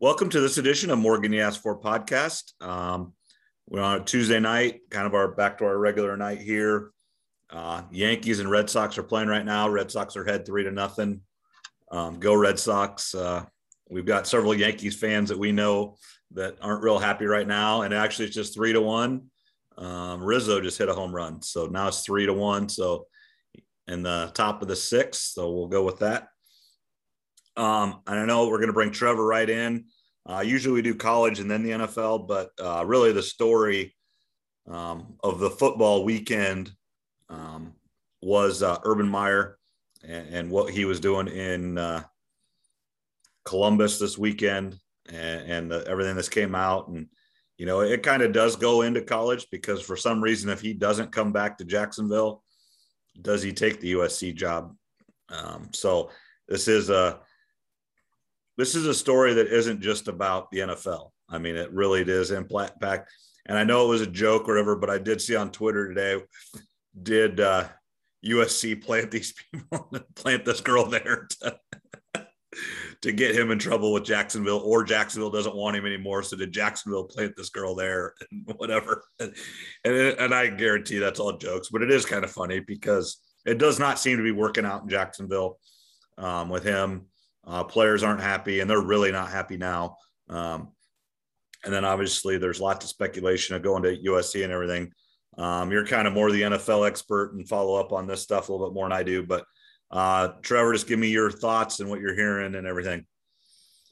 Welcome to this edition of Morgan You Asked For podcast. Um, we're on a Tuesday night, kind of our back to our regular night here. Uh, Yankees and Red Sox are playing right now. Red Sox are head three to nothing. Um, go Red Sox. Uh, we've got several Yankees fans that we know that aren't real happy right now. And actually, it's just three to one. Um, Rizzo just hit a home run. So now it's three to one. So in the top of the sixth. So we'll go with that. Um, and I know we're going to bring Trevor right in. Uh, usually we do college and then the NFL, but uh, really the story um, of the football weekend um, was uh, Urban Meyer and, and, what he was doing in uh, Columbus this weekend and, and the, everything that's came out. And, you know, it kind of does go into college because for some reason, if he doesn't come back to Jacksonville, does he take the USC job? Um, so this is a this is a story that isn't just about the NFL. I mean, it really is impact. And I know it was a joke or whatever, but I did see on Twitter today, did uh, USC plant these people, plant this girl there to, to get him in trouble with Jacksonville, or Jacksonville doesn't want him anymore. So did Jacksonville plant this girl there and whatever? And, and, and I guarantee that's all jokes, but it is kind of funny because it does not seem to be working out in Jacksonville um, with him. Uh, players aren't happy, and they're really not happy now. Um, and then obviously there's lots of speculation of going to USC and everything. Um, you're kind of more the NFL expert and follow up on this stuff a little bit more than I do. But uh, Trevor, just give me your thoughts and what you're hearing and everything.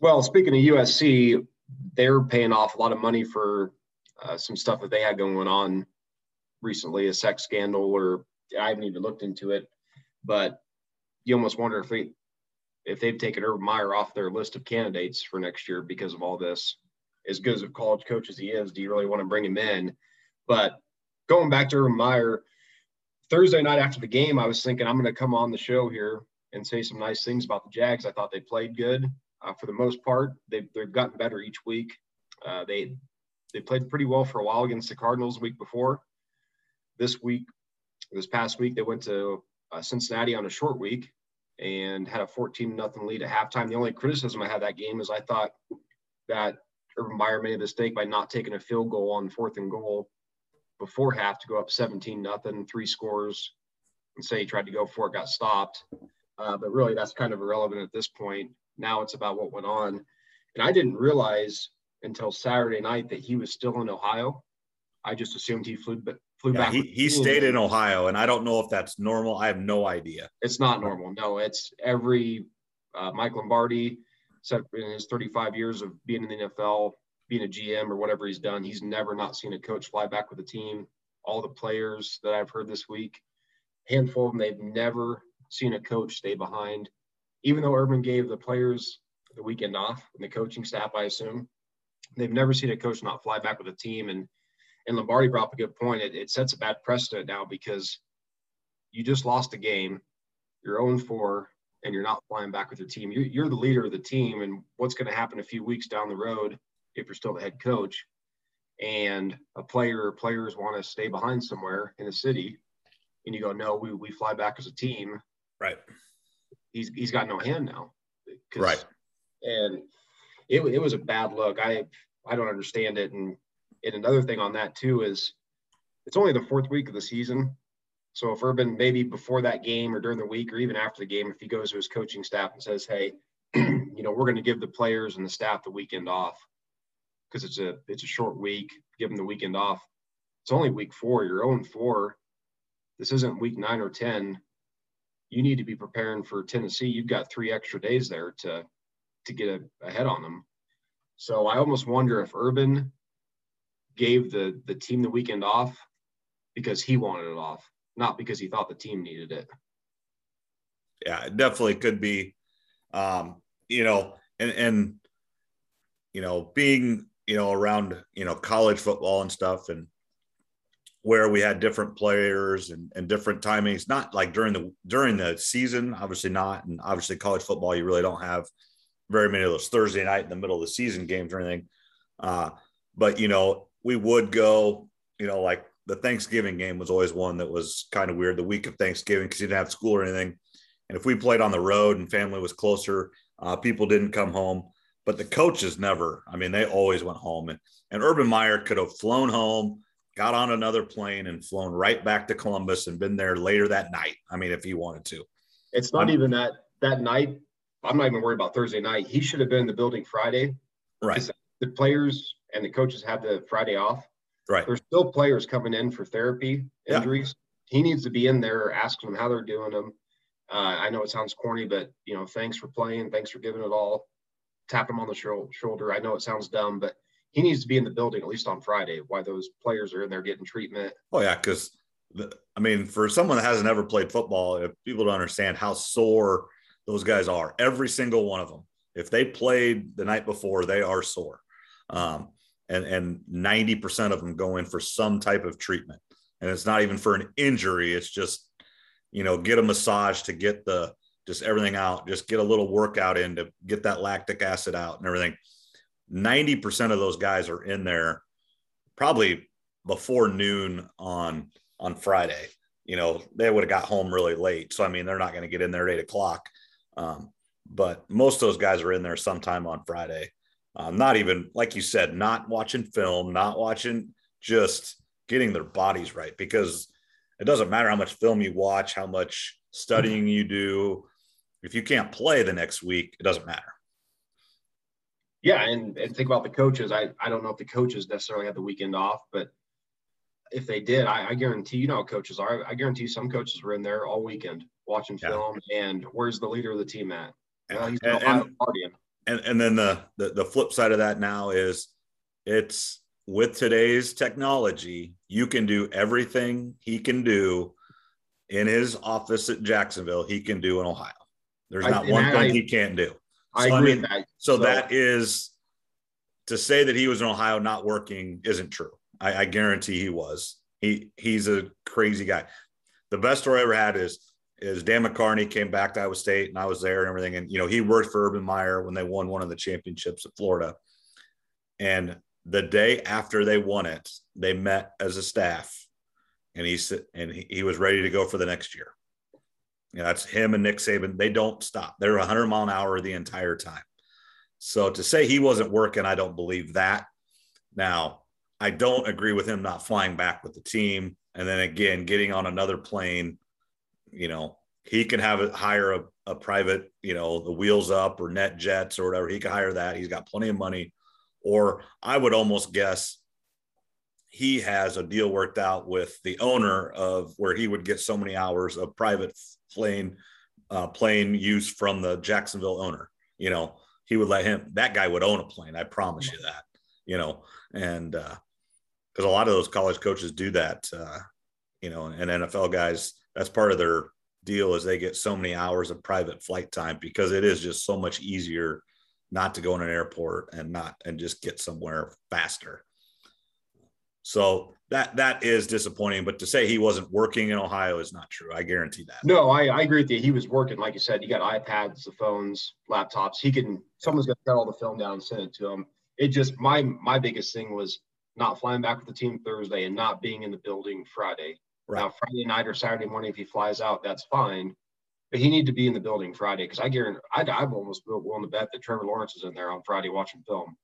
Well, speaking of USC, they're paying off a lot of money for uh, some stuff that they had going on recently, a sex scandal, or I haven't even looked into it. But you almost wonder if they if they've taken Urban Meyer off their list of candidates for next year because of all this. As good as a college coach as he is, do you really want to bring him in? But going back to Urban Meyer, Thursday night after the game, I was thinking I'm going to come on the show here and say some nice things about the Jags. I thought they played good uh, for the most part. They've, they've gotten better each week. Uh, they they played pretty well for a while against the Cardinals the week before. This week, this past week, they went to uh, Cincinnati on a short week and had a 14 nothing lead at halftime. The only criticism I had that game is I thought that Urban Meyer made a mistake by not taking a field goal on fourth and goal before half to go up 17 nothing, three scores, and say he tried to go for it, got stopped. Uh, but really, that's kind of irrelevant at this point. Now it's about what went on. And I didn't realize until Saturday night that he was still in Ohio. I just assumed he flew, but flew yeah, back. He, he stayed in Ohio, and I don't know if that's normal. I have no idea. It's not normal. No, it's every uh, Mike Lombardi, in his 35 years of being in the NFL, being a GM or whatever he's done, he's never not seen a coach fly back with a team. All the players that I've heard this week, handful of them, they've never seen a coach stay behind. Even though Urban gave the players the weekend off and the coaching staff, I assume, they've never seen a coach not fly back with a team. And and Lombardi brought up a good point. It, it sets a bad precedent now because you just lost a game, you're 0 4, and you're not flying back with your team. You're, you're the leader of the team, and what's going to happen a few weeks down the road if you're still the head coach and a player or players want to stay behind somewhere in the city and you go no we, we fly back as a team. Right. He's he's got no hand now. Right. And it, it was a bad look. I i don't understand it and and another thing on that too is it's only the fourth week of the season so if urban maybe before that game or during the week or even after the game if he goes to his coaching staff and says hey you know we're going to give the players and the staff the weekend off because it's a it's a short week. Give them the weekend off. It's only week four. You're 0 4. This isn't week nine or 10. You need to be preparing for Tennessee. You've got three extra days there to to get ahead on them. So I almost wonder if Urban gave the the team the weekend off because he wanted it off, not because he thought the team needed it. Yeah, it definitely could be. Um, you know, and and you know, being you know, around, you know, college football and stuff and where we had different players and, and different timings, not like during the, during the season, obviously not. And obviously college football, you really don't have very many of those Thursday night in the middle of the season games or anything. Uh, but, you know, we would go, you know, like the Thanksgiving game was always one that was kind of weird the week of Thanksgiving because you didn't have school or anything. And if we played on the road and family was closer, uh, people didn't come home. but the coaches never. I mean, they always went home, and and Urban Meyer could have flown home, got on another plane, and flown right back to Columbus and been there later that night. I mean, if he wanted to. It's not even that that night. I'm not even worried about Thursday night. He should have been in the building Friday. Right. The players and the coaches have the Friday off. Right. There's still players coming in for therapy injuries. Yeah. He needs to be in there asking them how they're doing them. Uh, I know it sounds corny, but you know, thanks for playing, thanks for giving it all. Tap him on the sh- shoulder. I know it sounds dumb, but he needs to be in the building at least on Friday. Why those players are in there getting treatment? Oh yeah, because I mean, for someone that hasn't ever played football, if people don't understand how sore those guys are, every single one of them. If they played the night before, they are sore, um, and and ninety percent of them go in for some type of treatment, and it's not even for an injury. It's just you know get a massage to get the just everything out, just get a little workout in to get that lactic acid out and everything. Ninety percent of those guys are in there probably before noon on on Friday. You know, they would have got home really late. So, I mean, they're not going to get in there at eight o'clock. Um, but most of those guys are in there sometime on Friday. Um, not even, like you said, not watching film, not watching, just getting their bodies right because it doesn't matter how much film you watch, how much studying you do. If you can't play the next week, it doesn't matter. Yeah, and, and think about the coaches. I, I don't know if the coaches necessarily had the weekend off, but if they did, I, I guarantee you know how coaches are. I guarantee some coaches were in there all weekend watching yeah. film. And where's the leader of the team at? Well, he's and, and, and, and then the, the the flip side of that now is it's with today's technology, you can do everything he can do in his office at Jacksonville. He can do in Ohio. There's not I, one thing I, he can't do. So, I agree I mean, that. So, so that is to say that he was in Ohio not working isn't true. I, I guarantee he was. He he's a crazy guy. The best story I ever had is is Dan McCarney came back to Iowa State and I was there and everything. And you know, he worked for Urban Meyer when they won one of the championships at Florida. And the day after they won it, they met as a staff and he said and he, was ready to go for the next year. Know, that's him and Nick Saban. They don't stop. They're 100 mile an hour the entire time. So to say he wasn't working, I don't believe that. Now, I don't agree with him not flying back with the team. And then again, getting on another plane, you know, he can have it hire a, a private, you know, the wheels up or NetJets or whatever. He can hire that. He's got plenty of money. Or I would almost guess he has a deal worked out with the owner of where he would get so many hours of private plane uh, plane use from the Jacksonville owner. You know, he would let him. That guy would own a plane. I promise you that. You know, and uh, because a lot of those college coaches do that. Uh, you know, and NFL guys, that's part of their deal is they get so many hours of private flight time because it is just so much easier not to go in an airport and not and just get somewhere faster. So that that is disappointing. But to say he wasn't working in Ohio is not true. I guarantee that. No, I, I agree with you. He was working, like you said. You got iPads, the phones, laptops. He can. Someone's gonna cut all the film down and send it to him. It just my my biggest thing was not flying back with the team Thursday and not being in the building Friday. Right. Now, Friday night or Saturday morning, if he flies out, that's fine. But he need to be in the building Friday because I guarantee I'd, I've almost willing to bet that Trevor Lawrence is in there on Friday watching film,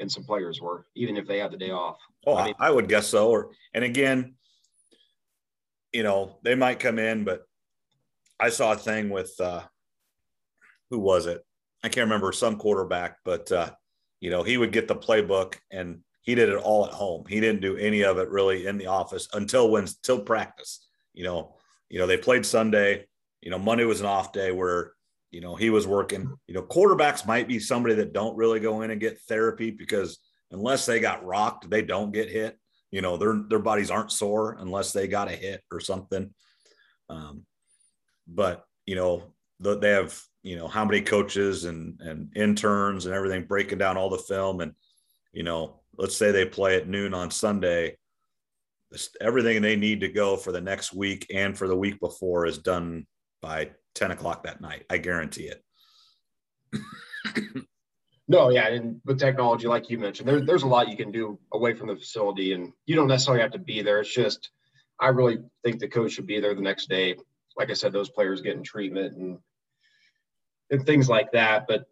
and some players were, even if they had the day off. Oh, I, mean, I would guess so. Or and again, you know, they might come in, but I saw a thing with uh, who was it? I can't remember some quarterback, but uh, you know, he would get the playbook and he did it all at home. He didn't do any of it really in the office until when till practice. You know, you know they played Sunday. You know, Monday was an off day where you know he was working. You know, quarterbacks might be somebody that don't really go in and get therapy because unless they got rocked, they don't get hit. You know, their their bodies aren't sore unless they got a hit or something. Um, but you know, the, they have you know how many coaches and and interns and everything breaking down all the film and you know let's say they play at noon on Sunday, everything they need to go for the next week and for the week before is done by 10 o'clock that night. I guarantee it. no, yeah. And with technology, like you mentioned, there, there's a lot you can do away from the facility and you don't necessarily have to be there. It's just, I really think the coach should be there the next day. Like I said, those players getting treatment and, and things like that. But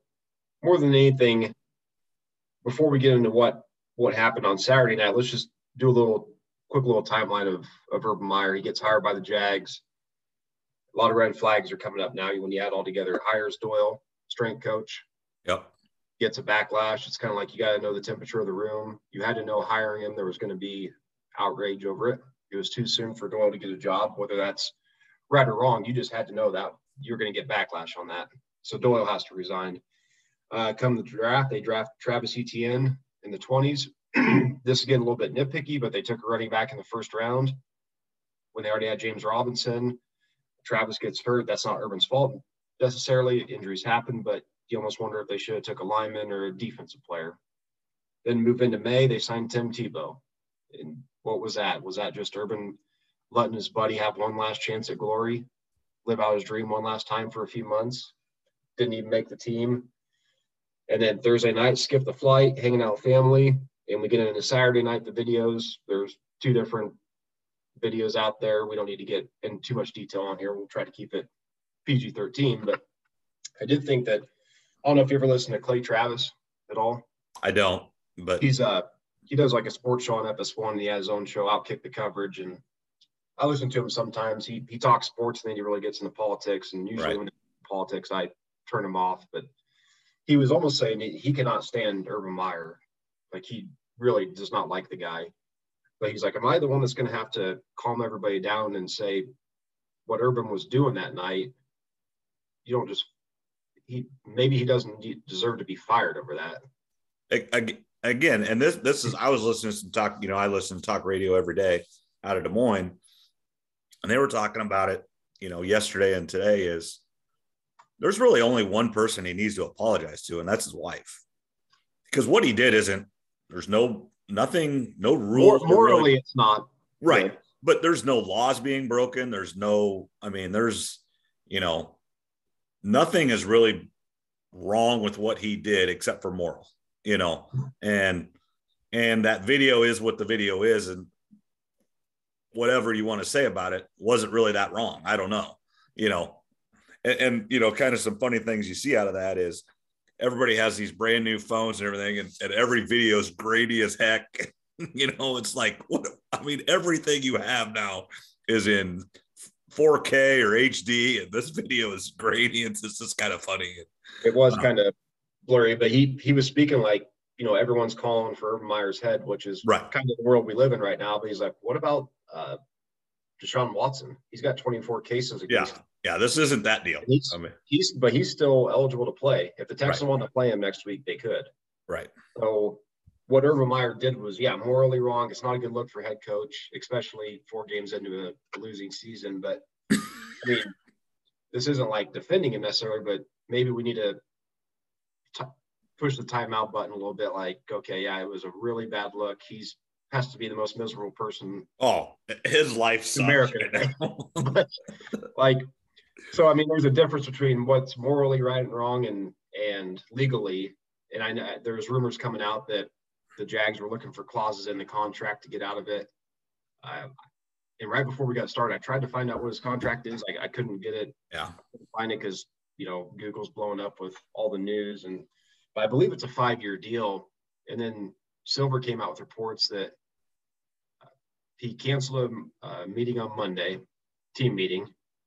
more than anything, before we get into what what happened on Saturday night, let's just do a little quick little timeline of of Urban Meyer. He gets hired by the Jags. A lot of red flags are coming up now when you add all together. Hires Doyle, strength coach. Yep. Gets a backlash. It's kind of like you got to know the temperature of the room. You had to know hiring him there was going to be outrage over it. It was too soon for Doyle to get a job, whether that's right or wrong. You just had to know that you're going to get backlash on that. So Doyle has to resign. Uh, come the draft, they draft Travis Etienne in the 20s. this is getting a little bit nitpicky, but they took a running back in the first round when they already had James Robinson. Travis gets hurt. That's not Urban's fault necessarily. Injuries happen, but you almost wonder if they should have took a lineman or a defensive player. Then move into May, they signed Tim Tebow. And what was that? Was that just Urban letting his buddy have one last chance at glory, live out his dream one last time for a few months? Didn't even make the team. And then Thursday night, skip the flight, hanging out with family. And we get into Saturday night, the videos. There's two different videos out there. We don't need to get in too much detail on here. We'll try to keep it PG 13. But I did think that, I don't know if you ever listen to Clay Travis at all. I don't, but he's uh he does like a sports show on FS1 and he has his own show, Outkick the Coverage. And I listen to him sometimes. He he talks sports and then he really gets into politics. And usually right. when politics, I turn him off. But he was almost saying he cannot stand Urban Meyer. Like he really does not like the guy. But he's like, Am I the one that's going to have to calm everybody down and say what Urban was doing that night? You don't just, he maybe he doesn't deserve to be fired over that. Again, and this this is I was listening to talk, you know, I listen to talk radio every day out of Des Moines, and they were talking about it, you know, yesterday and today is there's really only one person he needs to apologize to, and that's his wife. Because what he did isn't, there's no, nothing, no rules. morally, really, it's not. Right. But there's no laws being broken. There's no, I mean, there's, you know, nothing is really wrong with what he did except for moral, you know, and, and that video is what the video is. And whatever you want to say about it wasn't really that wrong. I don't know, you know, and, and, you know, kind of some funny things you see out of that is everybody has these brand new phones and everything, and, and every video is grainy as heck. you know, it's like what I mean, everything you have now is in 4K or HD, and this video is grainy. It's just kind of funny. It was um, kind of blurry, but he he was speaking like you know everyone's calling for Urban Meyer's head, which is right. kind of the world we live in right now. But he's like, what about uh, Deshaun Watson? He's got 24 cases against yeah. Yeah, this isn't that deal. He's, I mean, he's but he's still eligible to play. If the Texans right. want to play him next week, they could. Right. So what Urban Meyer did was, yeah, morally wrong. It's not a good look for head coach, especially four games into a losing season. But I mean, this isn't like defending him necessarily, but maybe we need to t- push the timeout button a little bit. Like, okay, yeah, it was a really bad look. He's has to be the most miserable person. Oh, his life America. but, like so I mean, there's a difference between what's morally right and wrong and and legally. And I know there's rumors coming out that the Jags were looking for clauses in the contract to get out of it. Uh, and right before we got started, I tried to find out what his contract is. I, I couldn't get it. Yeah. Find it because you know Google's blowing up with all the news, and but I believe it's a five-year deal. And then Silver came out with reports that uh, he canceled a uh, meeting on Monday, team meeting,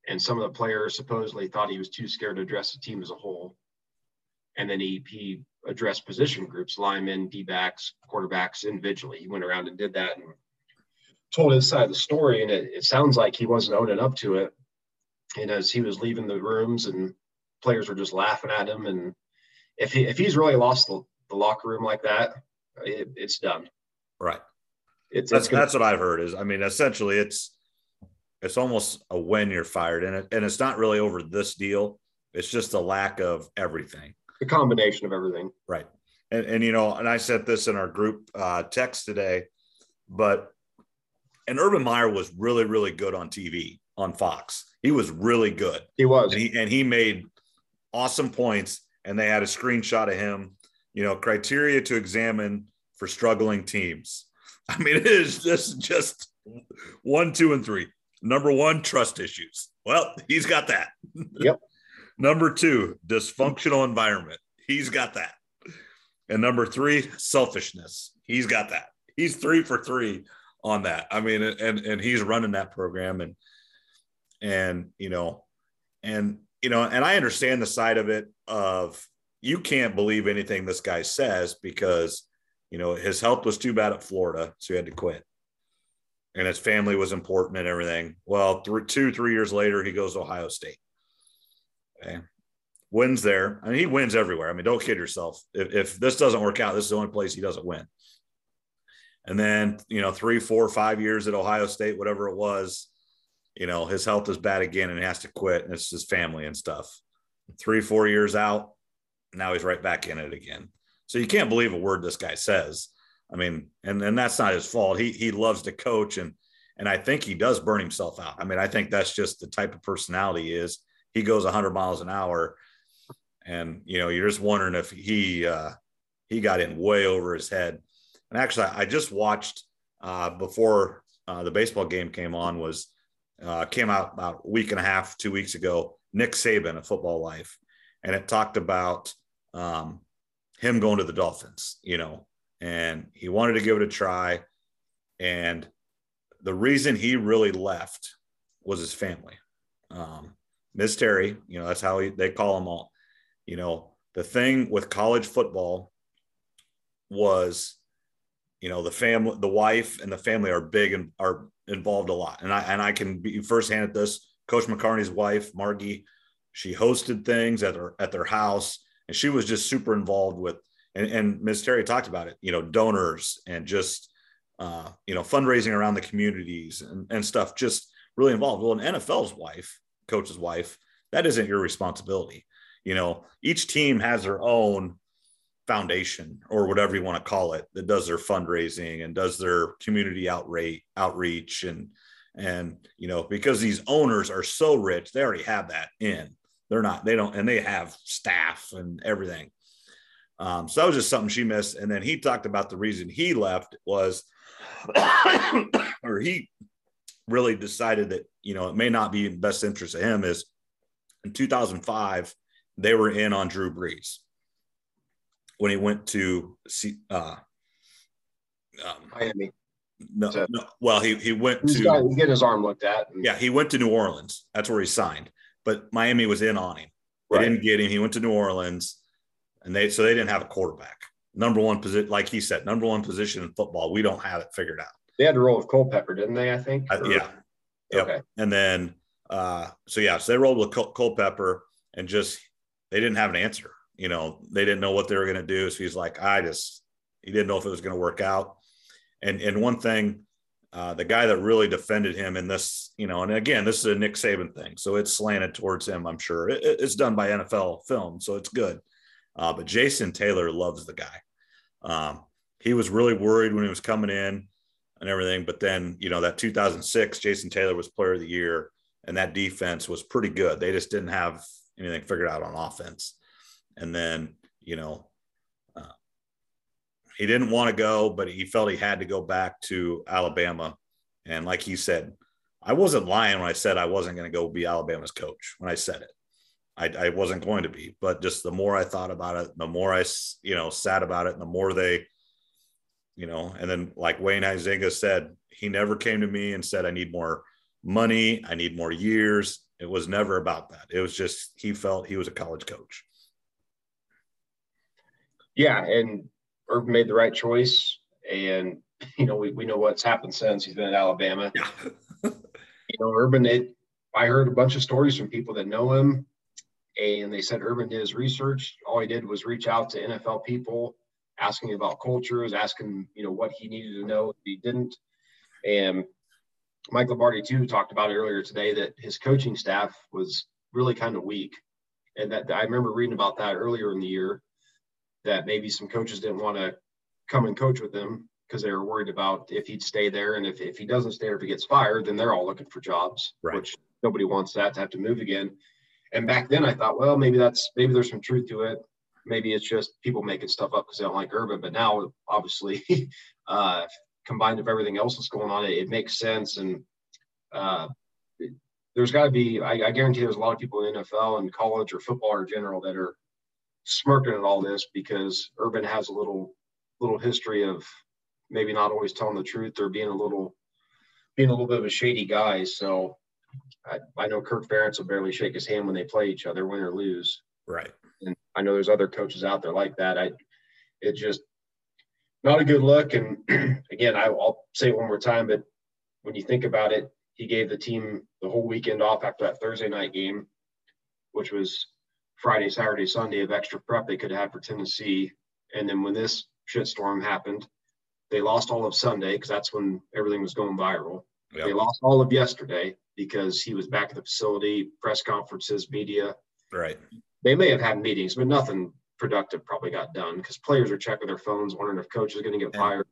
and some of the players supposedly thought he was too scared to address the team as a whole. And then he he addressed position groups, linemen, D backs, quarterbacks individually. He went around and did that and told his side of the story. And it, it sounds like he wasn't owning up to it. And as he was leaving the rooms and players were just laughing at him. And if he if he's really lost the, the locker room like that, it, it's done. Right. It's, that's, it's gonna, that's what I've heard is, I mean, essentially it's, it's almost a when you're fired and it, and it's not really over this deal. It's just a lack of everything. The combination of everything. Right. And, and you know and i said this in our group uh, text today but and urban meyer was really really good on tv on fox. He was really good. He was. And he, and he made awesome points and they had a screenshot of him you know criteria to examine for struggling teams. I mean it is just just one two and three Number one, trust issues. Well, he's got that. Yep. Number two, dysfunctional environment. He's got that. And number three, selfishness. He's got that. He's three for three on that. I mean, and and he's running that program and and you know, and you know, and I understand the side of it of you can't believe anything this guy says because you know his health was too bad at Florida, so he had to quit. And his family was important and everything. Well, two, three years later, he goes to Ohio State. Okay. Wins there. I mean, he wins everywhere. I mean, don't kid yourself. If, if this doesn't work out, this is the only place he doesn't win. And then, you know, three, four, five years at Ohio State, whatever it was, you know, his health is bad again and he has to quit. And it's his family and stuff. Three, four years out, now he's right back in it again. So you can't believe a word this guy says. I mean, and and that's not his fault. He he loves to coach and and I think he does burn himself out. I mean, I think that's just the type of personality he is. He goes 100 miles an hour, and you know, you're just wondering if he uh, he got in way over his head. And actually, I just watched uh, before uh, the baseball game came on was uh, came out about a week and a half, two weeks ago. Nick Saban, a Football Life, and it talked about um, him going to the Dolphins. You know, and he wanted to give it a try. And the reason he really left was his family. Um, Miss Terry, you know, that's how he, they call him all. You know, the thing with college football was, you know, the family, the wife and the family are big and are involved a lot. And I and I can be firsthand at this. Coach McCarney's wife, Margie, she hosted things at their at their house, and she was just super involved with. And, and Ms. Terry talked about it, you know, donors and just uh, you know fundraising around the communities and, and stuff. Just really involved. Well, an NFL's wife, coach's wife, that isn't your responsibility. You know, each team has their own foundation or whatever you want to call it that does their fundraising and does their community outreach outreach and and you know because these owners are so rich they already have that in they're not they don't and they have staff and everything um, so that was just something she missed and then he talked about the reason he left was or he really decided that you know it may not be in best interest of him is in 2005 they were in on drew brees when he went to see uh, um, Miami. No, so, no, well, he he went to got, he's getting his arm looked at. And, yeah, he went to New Orleans. That's where he signed. But Miami was in on him. They right. didn't get him. He went to New Orleans, and they so they didn't have a quarterback. Number one position, like he said, number one position in football. We don't have it figured out. They had to roll with Culpepper, didn't they? I think. Uh, yeah. Yep. Okay. And then, uh, so yeah, so they rolled with Col- Culpepper, and just they didn't have an answer you know, they didn't know what they were going to do. So he's like, I just, he didn't know if it was going to work out. And, and one thing, uh, the guy that really defended him in this, you know, and again, this is a Nick Saban thing. So it's slanted towards him, I'm sure. It, it's done by NFL film, so it's good. Uh, but Jason Taylor loves the guy. Um, he was really worried when he was coming in and everything. But then, you know, that 2006, Jason Taylor was player of the year, and that defense was pretty good. They just didn't have anything figured out on offense and then you know uh, he didn't want to go but he felt he had to go back to alabama and like he said i wasn't lying when i said i wasn't going to go be alabama's coach when i said it I, I wasn't going to be but just the more i thought about it the more i you know sat about it and the more they you know and then like wayne Huizenga said he never came to me and said i need more money i need more years it was never about that it was just he felt he was a college coach yeah, and Urban made the right choice. And, you know, we, we know what's happened since he's been at Alabama. Yeah. you know, Urban, it, I heard a bunch of stories from people that know him, and they said Urban did his research. All he did was reach out to NFL people, asking about cultures, asking, you know, what he needed to know he didn't. And Mike Lombardi, too, talked about it earlier today that his coaching staff was really kind of weak. And that I remember reading about that earlier in the year that maybe some coaches didn't want to come and coach with him because they were worried about if he'd stay there and if, if he doesn't stay or if he gets fired, then they're all looking for jobs, right. which nobody wants that to have to move again. And back then I thought, well, maybe that's maybe there's some truth to it. Maybe it's just people making stuff up because they don't like Urban. But now, obviously, uh, combined with everything else that's going on, it, it makes sense. And uh, there's got to be, I, I guarantee there's a lot of people in NFL and college or football in general that are smirking at all this because Urban has a little little history of maybe not always telling the truth or being a little being a little bit of a shady guy. So I, I know Kirk Ferentz will barely shake his hand when they play each other, win or lose. Right. And I know there's other coaches out there like that. I it just not a good look. And again, I, I'll say it one more time, but when you think about it, he gave the team the whole weekend off after that Thursday night game, which was Friday, Saturday, Sunday of extra prep they could have for Tennessee. And then when this shitstorm happened, they lost all of Sunday because that's when everything was going viral. Yep. They lost all of yesterday because he was back at the facility, press conferences, media. Right. They may have had meetings, but nothing productive probably got done because players are checking their phones, wondering if coach is going to get fired.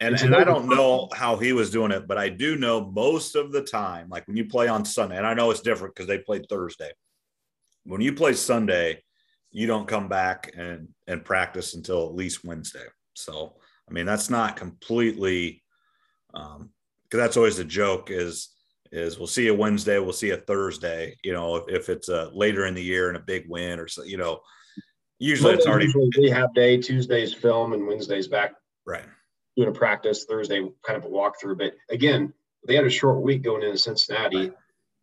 And, and, and I don't know how he was doing it, but I do know most of the time, like when you play on Sunday, and I know it's different because they played Thursday. When you play Sunday, you don't come back and and practice until at least Wednesday. So I mean that's not completely um because that's always the joke is is we'll see a Wednesday, we'll see a Thursday. You know, if, if it's a later in the year and a big win or so, you know, usually Monday, it's already usually rehab day, Tuesday's film, and Wednesday's back. Right doing a practice Thursday, kind of a walkthrough. But again, they had a short week going into Cincinnati. Right.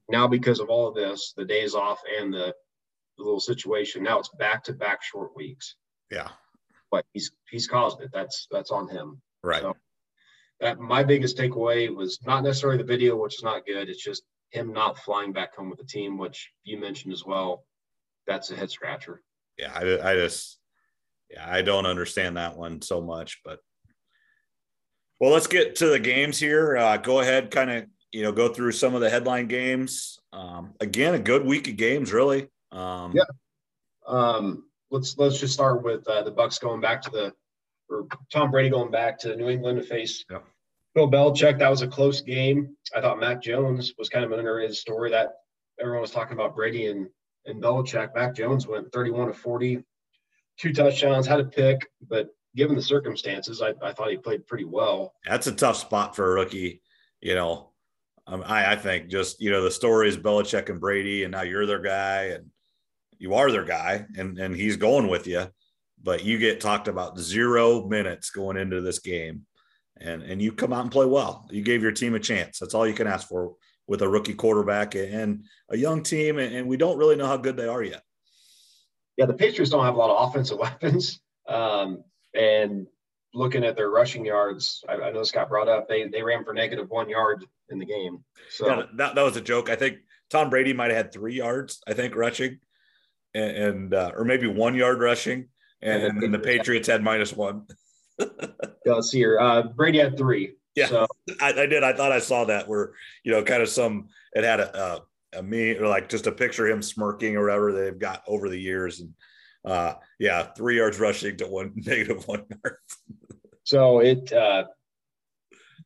Now, because of all of this, the days off and the, the little situation, now it's back to back short weeks. Yeah. But he's he's caused it. That's that's on him. Right. So that my biggest takeaway was not necessarily the video, which is not good. It's just him not flying back home with the team, which you mentioned as well. That's a head scratcher. Yeah, I, I just yeah, I don't understand that one so much, but well, let's get to the games here. Uh, go ahead, kind of you know go through some of the headline games. Um, again, a good week of games, really. Um, yeah. Um, let's let's just start with uh, the Bucks going back to the or Tom Brady going back to New England to face. Bill Belichick. That was a close game. I thought Mac Jones was kind of an underrated story that everyone was talking about Brady and and Belichick. Mac Jones went 31 to 40, two touchdowns, had a pick, but given the circumstances, I, I thought he played pretty well. That's a tough spot for a rookie. You know, um, I, I think just, you know, the story is Belichick and Brady, and now you're their guy and you are their guy and, and he's going with you, but you get talked about zero minutes going into this game and, and you come out and play well. You gave your team a chance. That's all you can ask for with a rookie quarterback and a young team. And we don't really know how good they are yet. Yeah, the Patriots don't have a lot of offensive weapons. Um, and looking at their rushing yards, I, I know this got brought up. They they ran for negative one yard in the game. So yeah, that, that was a joke. I think Tom Brady might have had three yards, I think, rushing, and, and uh, or maybe one yard rushing, and, and, then the Patriots had minus one. yeah, let's see here. Uh, Brady had three. Yeah, so. I, I, did. I thought I saw that where you know, kind of some. It had a, a, a me or like just a picture of him smirking or whatever they've got over the years, and uh, yeah, three yards rushing to one negative one yard. so it uh,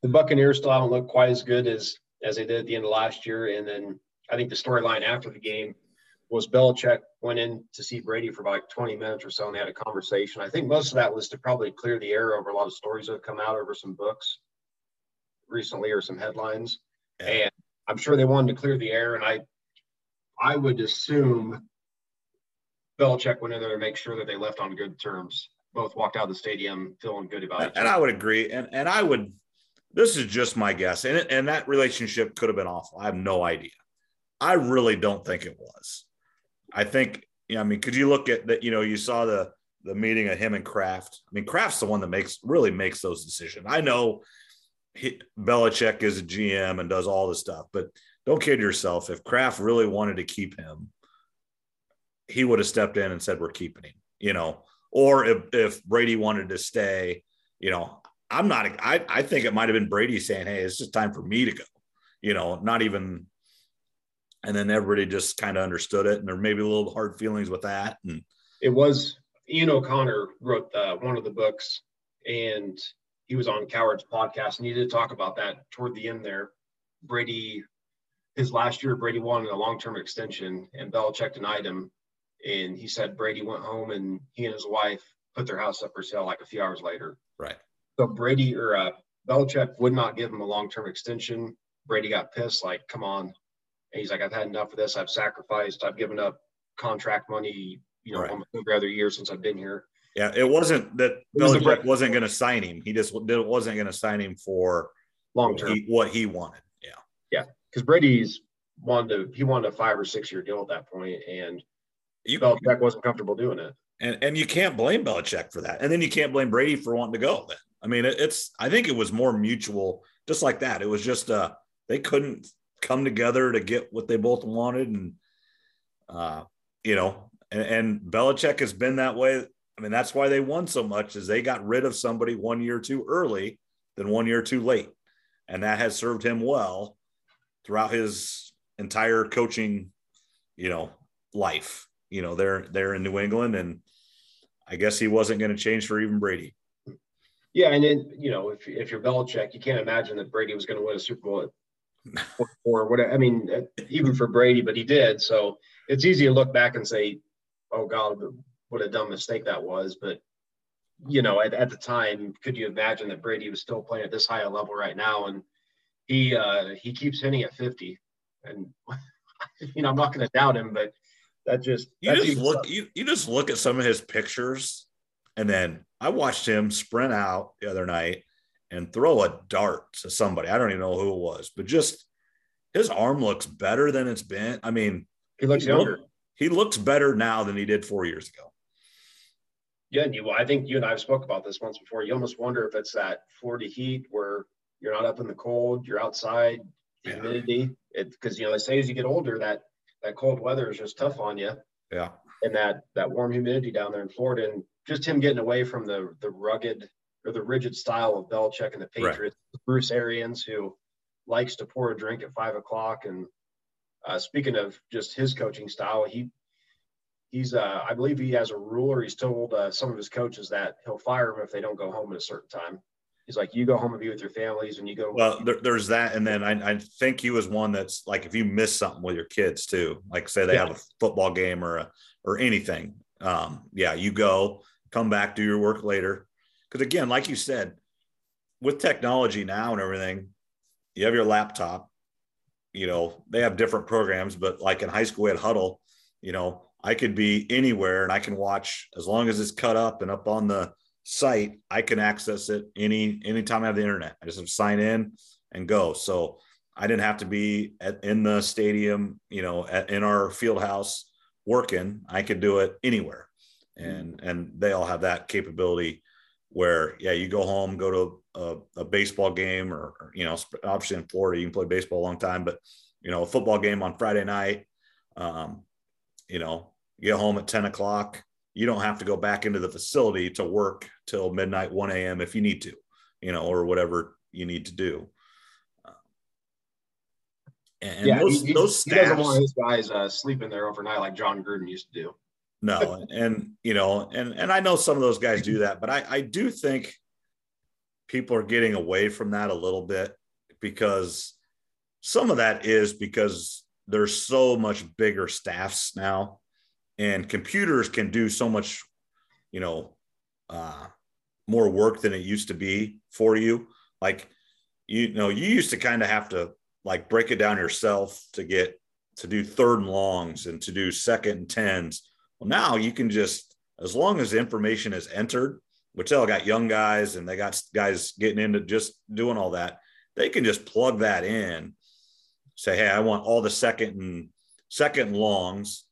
the Buccaneers still haven't looked quite as good as as they did at the end of last year. And then I think the storyline after the game was Belichick went in to see Brady for about 20 minutes or so, and they had a conversation. I think most of that was to probably clear the air over a lot of stories that have come out over some books recently or some headlines. Yeah. And I'm sure they wanted to clear the air. And I I would assume Belichick went in there to make sure that they left on good terms. Both walked out of the stadium feeling good about it. And I would agree. And and I would. This is just my guess, and and that relationship could have been awful. I have no idea. I really don't think it was. I think. Yeah, I mean, could you look at that? You know, you saw the the meeting of him and Kraft. I mean, Kraft's the one that makes really makes those decisions. I know he, Belichick is a GM and does all this stuff, but don't kid yourself. If Kraft really wanted to keep him, he would have stepped in and said, We're keeping him, you know, or if, if Brady wanted to stay, you know, I'm not, I, I think it might have been Brady saying, Hey, it's just time for me to go, you know, not even, and then everybody just kind of understood it. And there may be a little hard feelings with that. And it was Ian O'Connor wrote uh, one of the books and he was on Cowherd's podcast and he did talk about that toward the end there. Brady, his last year, Brady wanted a long term extension and Belichick denied him and he said Brady went home and he and his wife put their house up for sale like a few hours later. Right. So Brady or uh, Belichick would not give him a long term extension. Brady got pissed, like, come on. And he's like, I've had enough of this. I've sacrificed. I've given up contract money. you know, Right. almost every other year since I've been here. Yeah, it wasn't that was Belichick break- wasn't going to sign him. He just wasn't going to sign him for Long what term, he, what he wanted. Yeah, yeah, because Brady's wanted to, he wanted a five or six year deal at that point, and you Belichick wasn't comfortable doing it. and and you can't blame Belichick for that, and then you can't blame Brady for wanting to go. Then I mean, it, it's I think it was more mutual, just like that. It was just uh they couldn't come together to get what they both wanted, and uh you know, and, and Belichick has been that way. I mean, that's why they won so much is they got rid of somebody one year too early than one year too late, and that has served him well throughout his entire coaching, you know, life. You know, they're they're in New England, and I guess he wasn't going to change for even Brady. Yeah, and then you know, if if you're Belichick, you can't imagine that Brady was going to win a Super Bowl or what I mean, uh, even for Brady, but he did. So it's easy to look back and say, "Oh God, what a dumb mistake that was." But you know, at, at the time, could you imagine that Brady was still playing at this high a level right now? And he uh, he keeps hitting at 50, and you know, I'm not going to doubt him, but that just You just look you, you just look at some of his pictures, and then I watched him sprint out the other night and throw a dart to somebody. I don't even know who it was, but just his arm looks better than it's been. I mean, he looks he younger. look- he looks better now than he did four years ago. Yeah, and you. I think you and I have spoke about this once before. You almost wonder if it's that Florida heat where you're not up in the cold, you're outside, Yeah. humidity. Because you know they say as you get older that that cold weather is just tough on you, Yeah. and that that warm humidity down there in Florida, and just him getting away from the the rugged or the rigid style of Belichick and the Right. Patriots, Bruce Arians, who likes to pour a drink at five o'clock. And uh, speaking of just his coaching style, he he's uh, I believe he has a rule, or he's told uh, some of his coaches that he'll fire them if they don't go home at a certain time. He's like, you go home and be with your families, and you go. Well, there, there's that, and then I, I think he was one that's like if you miss something with your kids too, like say they Yeah. have a football game or a or anything, um, yeah, you go, come back, do your work later. Because again, like you said, with technology now and everything, you have your laptop. You know, they have different programs, but like in high school, we had Hudl. You know, I could be anywhere and I can watch as long as it's cut up and up on the site. I can access it any anytime I have the internet. I just have to sign in and go. So I didn't have to be at, in the stadium, you know, at, in our field house working. I could do it anywhere, and and they all have that capability. Where yeah, you go home, go to a, a baseball game, or, or you know, obviously in Florida you can play baseball a long time, but you know, a football game on Friday night. Um, you know, you get home at 10 o'clock. You don't have to go back into the facility to work till midnight, 1 a.m. if you need to, you know, or whatever you need to do. Uh, And yeah, those, he, those he doesn't want his guys uh, sleeping there overnight like Jon Gruden used to do. No, and you know, and and I know some of those guys do that, but I I do think people are getting away from that a little bit because some of that is because there's so much bigger staffs now and computers can do so much you know uh more work than it used to be for you. Like you know you used to kind of have to like break it down yourself to get to do third and longs and to do second and tens well now you can just as long as information is entered which they got young guys and they got guys getting into just doing all that they can just plug that in say hey i want all the second and second longs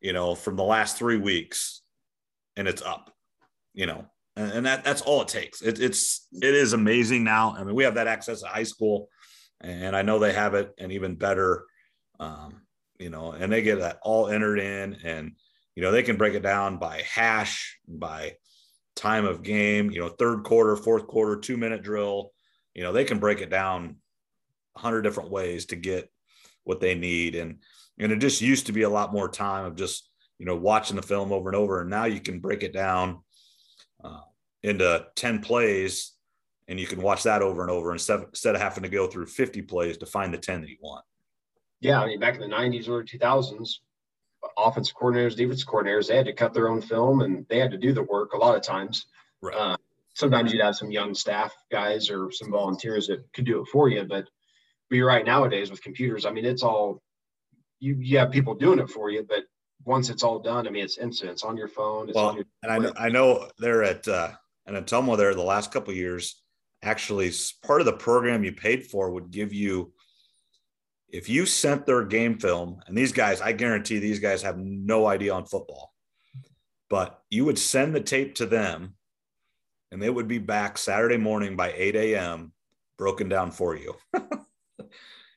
you know from the last three weeks and it's up you know and, and that that's all it takes. It, it's it is amazing now. I mean we have that access at high school and i know they have it and even better um, you know and they get that all entered in and you know they can break it down by hash by time of game you know third quarter fourth quarter two minute drill. You know they can break it down a hundred different ways to get what they need. And and it just used to be a lot more time of just you know watching the film over and over. And now you can break it down uh, into 10 plays and you can watch that over and over instead of, having to go through 50 plays to find the 10 that you want. Yeah, I mean, back in the '90s, early 2000s, offensive coordinators, defensive coordinators, they had to cut their own film and they had to do the work a lot of times. right Uh, sometimes you'd have some young staff guys or some volunteers that could do it for you, but but you're right. Nowadays with computers, I mean, it's all you. You have people doing it for you, but once it's all done, I mean, it's instant. It's on your phone. well, on your, and I know, I know they're at uh, and Ottumwa there the last couple years. Actually, part of the program you paid for would give you if you sent their game film, and these guys, I guarantee these guys have no idea on football, but you would send the tape to them and they would be back Saturday morning by 8 a.m. broken down for you.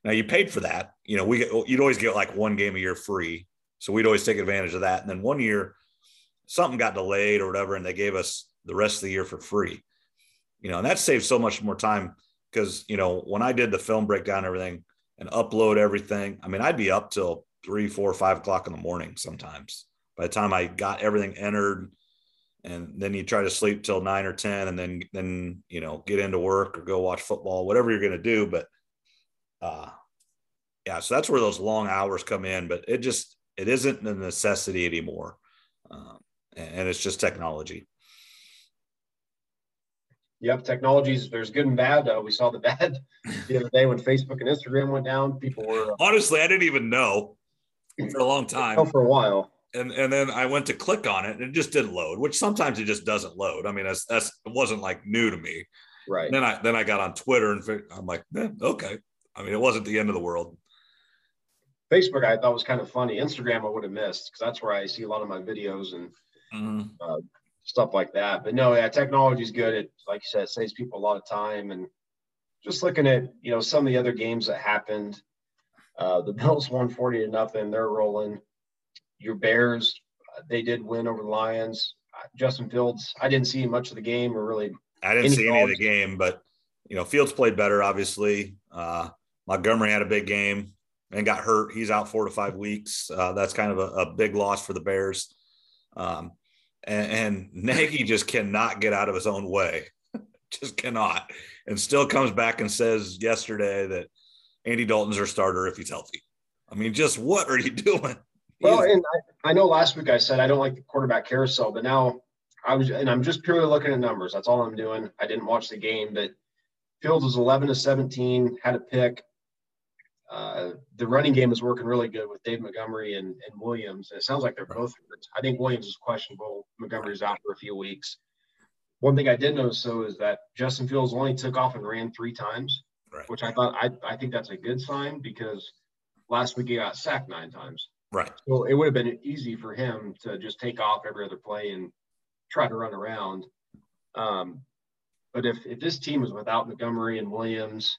now you paid for that. You know, we you'd always get like one game a year free. So we'd always take advantage of that. And then one year something got delayed or whatever, and they gave us the rest of the year for free. You know, and that saved so much more time because, you know, when I did the film breakdown everything, and upload everything. I mean, I'd be up till three, four, five o'clock in the morning sometimes. By the time I got everything entered, and then you try to sleep till nine or ten, and then then you know get into work or go watch football, whatever you're going to do. But uh, yeah, so that's where those long hours come in. But it just it isn't a necessity anymore, um, and it's just technology. Yep, technologies. There's good and bad. Uh, we saw the bad the other day when Facebook and Instagram went down. People were uh, honestly, I didn't even know for a long time. for a while. And and then I went to click on it, and it just didn't load. Which sometimes it just doesn't load. I mean, that's that's it wasn't like new to me. Right. And then I then I got on Twitter, and I'm like, eh, okay. I mean, it wasn't the end of the world. Facebook, I thought was kind of funny. Instagram, I would have missed because that's where I see a lot of my videos and mm-hmm. uh, stuff like that. But no, yeah, technology is good. It, like you said, it saves people a lot of time. And just looking at, you know, some of the other games that happened, uh, the Bills won 40 to nothing. They're rolling. Your Bears, uh, they did win over the Lions. Uh, Justin Fields, I didn't see much of the game or really. I didn't any see any of the game, but, you know, Fields played better, obviously. Uh, Montgomery had a big game and got hurt. He's out four to five weeks. Uh, that's kind of a, a, big loss for the Bears. Um, and, and Nagy just cannot get out of his own way, just cannot, and still comes back and says yesterday that Andy Dalton's our starter if he's healthy. I mean, just what are you doing? Well, and I, I know last week I said I don't like the quarterback carousel, but now I was, and I'm just purely looking at numbers. That's all I'm doing. I didn't watch the game, but Fields was 11 to 17, had a pick. Uh, the running game is working really good with Dave Montgomery and, and Williams. And it sounds like they're both. I think Williams is questionable. Montgomery's out for a few weeks. One thing I did notice though is that Justin Fields only took off and ran three times, right. which I thought I, I think that's a good sign because last week he got sacked nine times. Right. So it would have been easy for him to just take off every other play and try to run around. Um, but if if this team is without Montgomery and Williams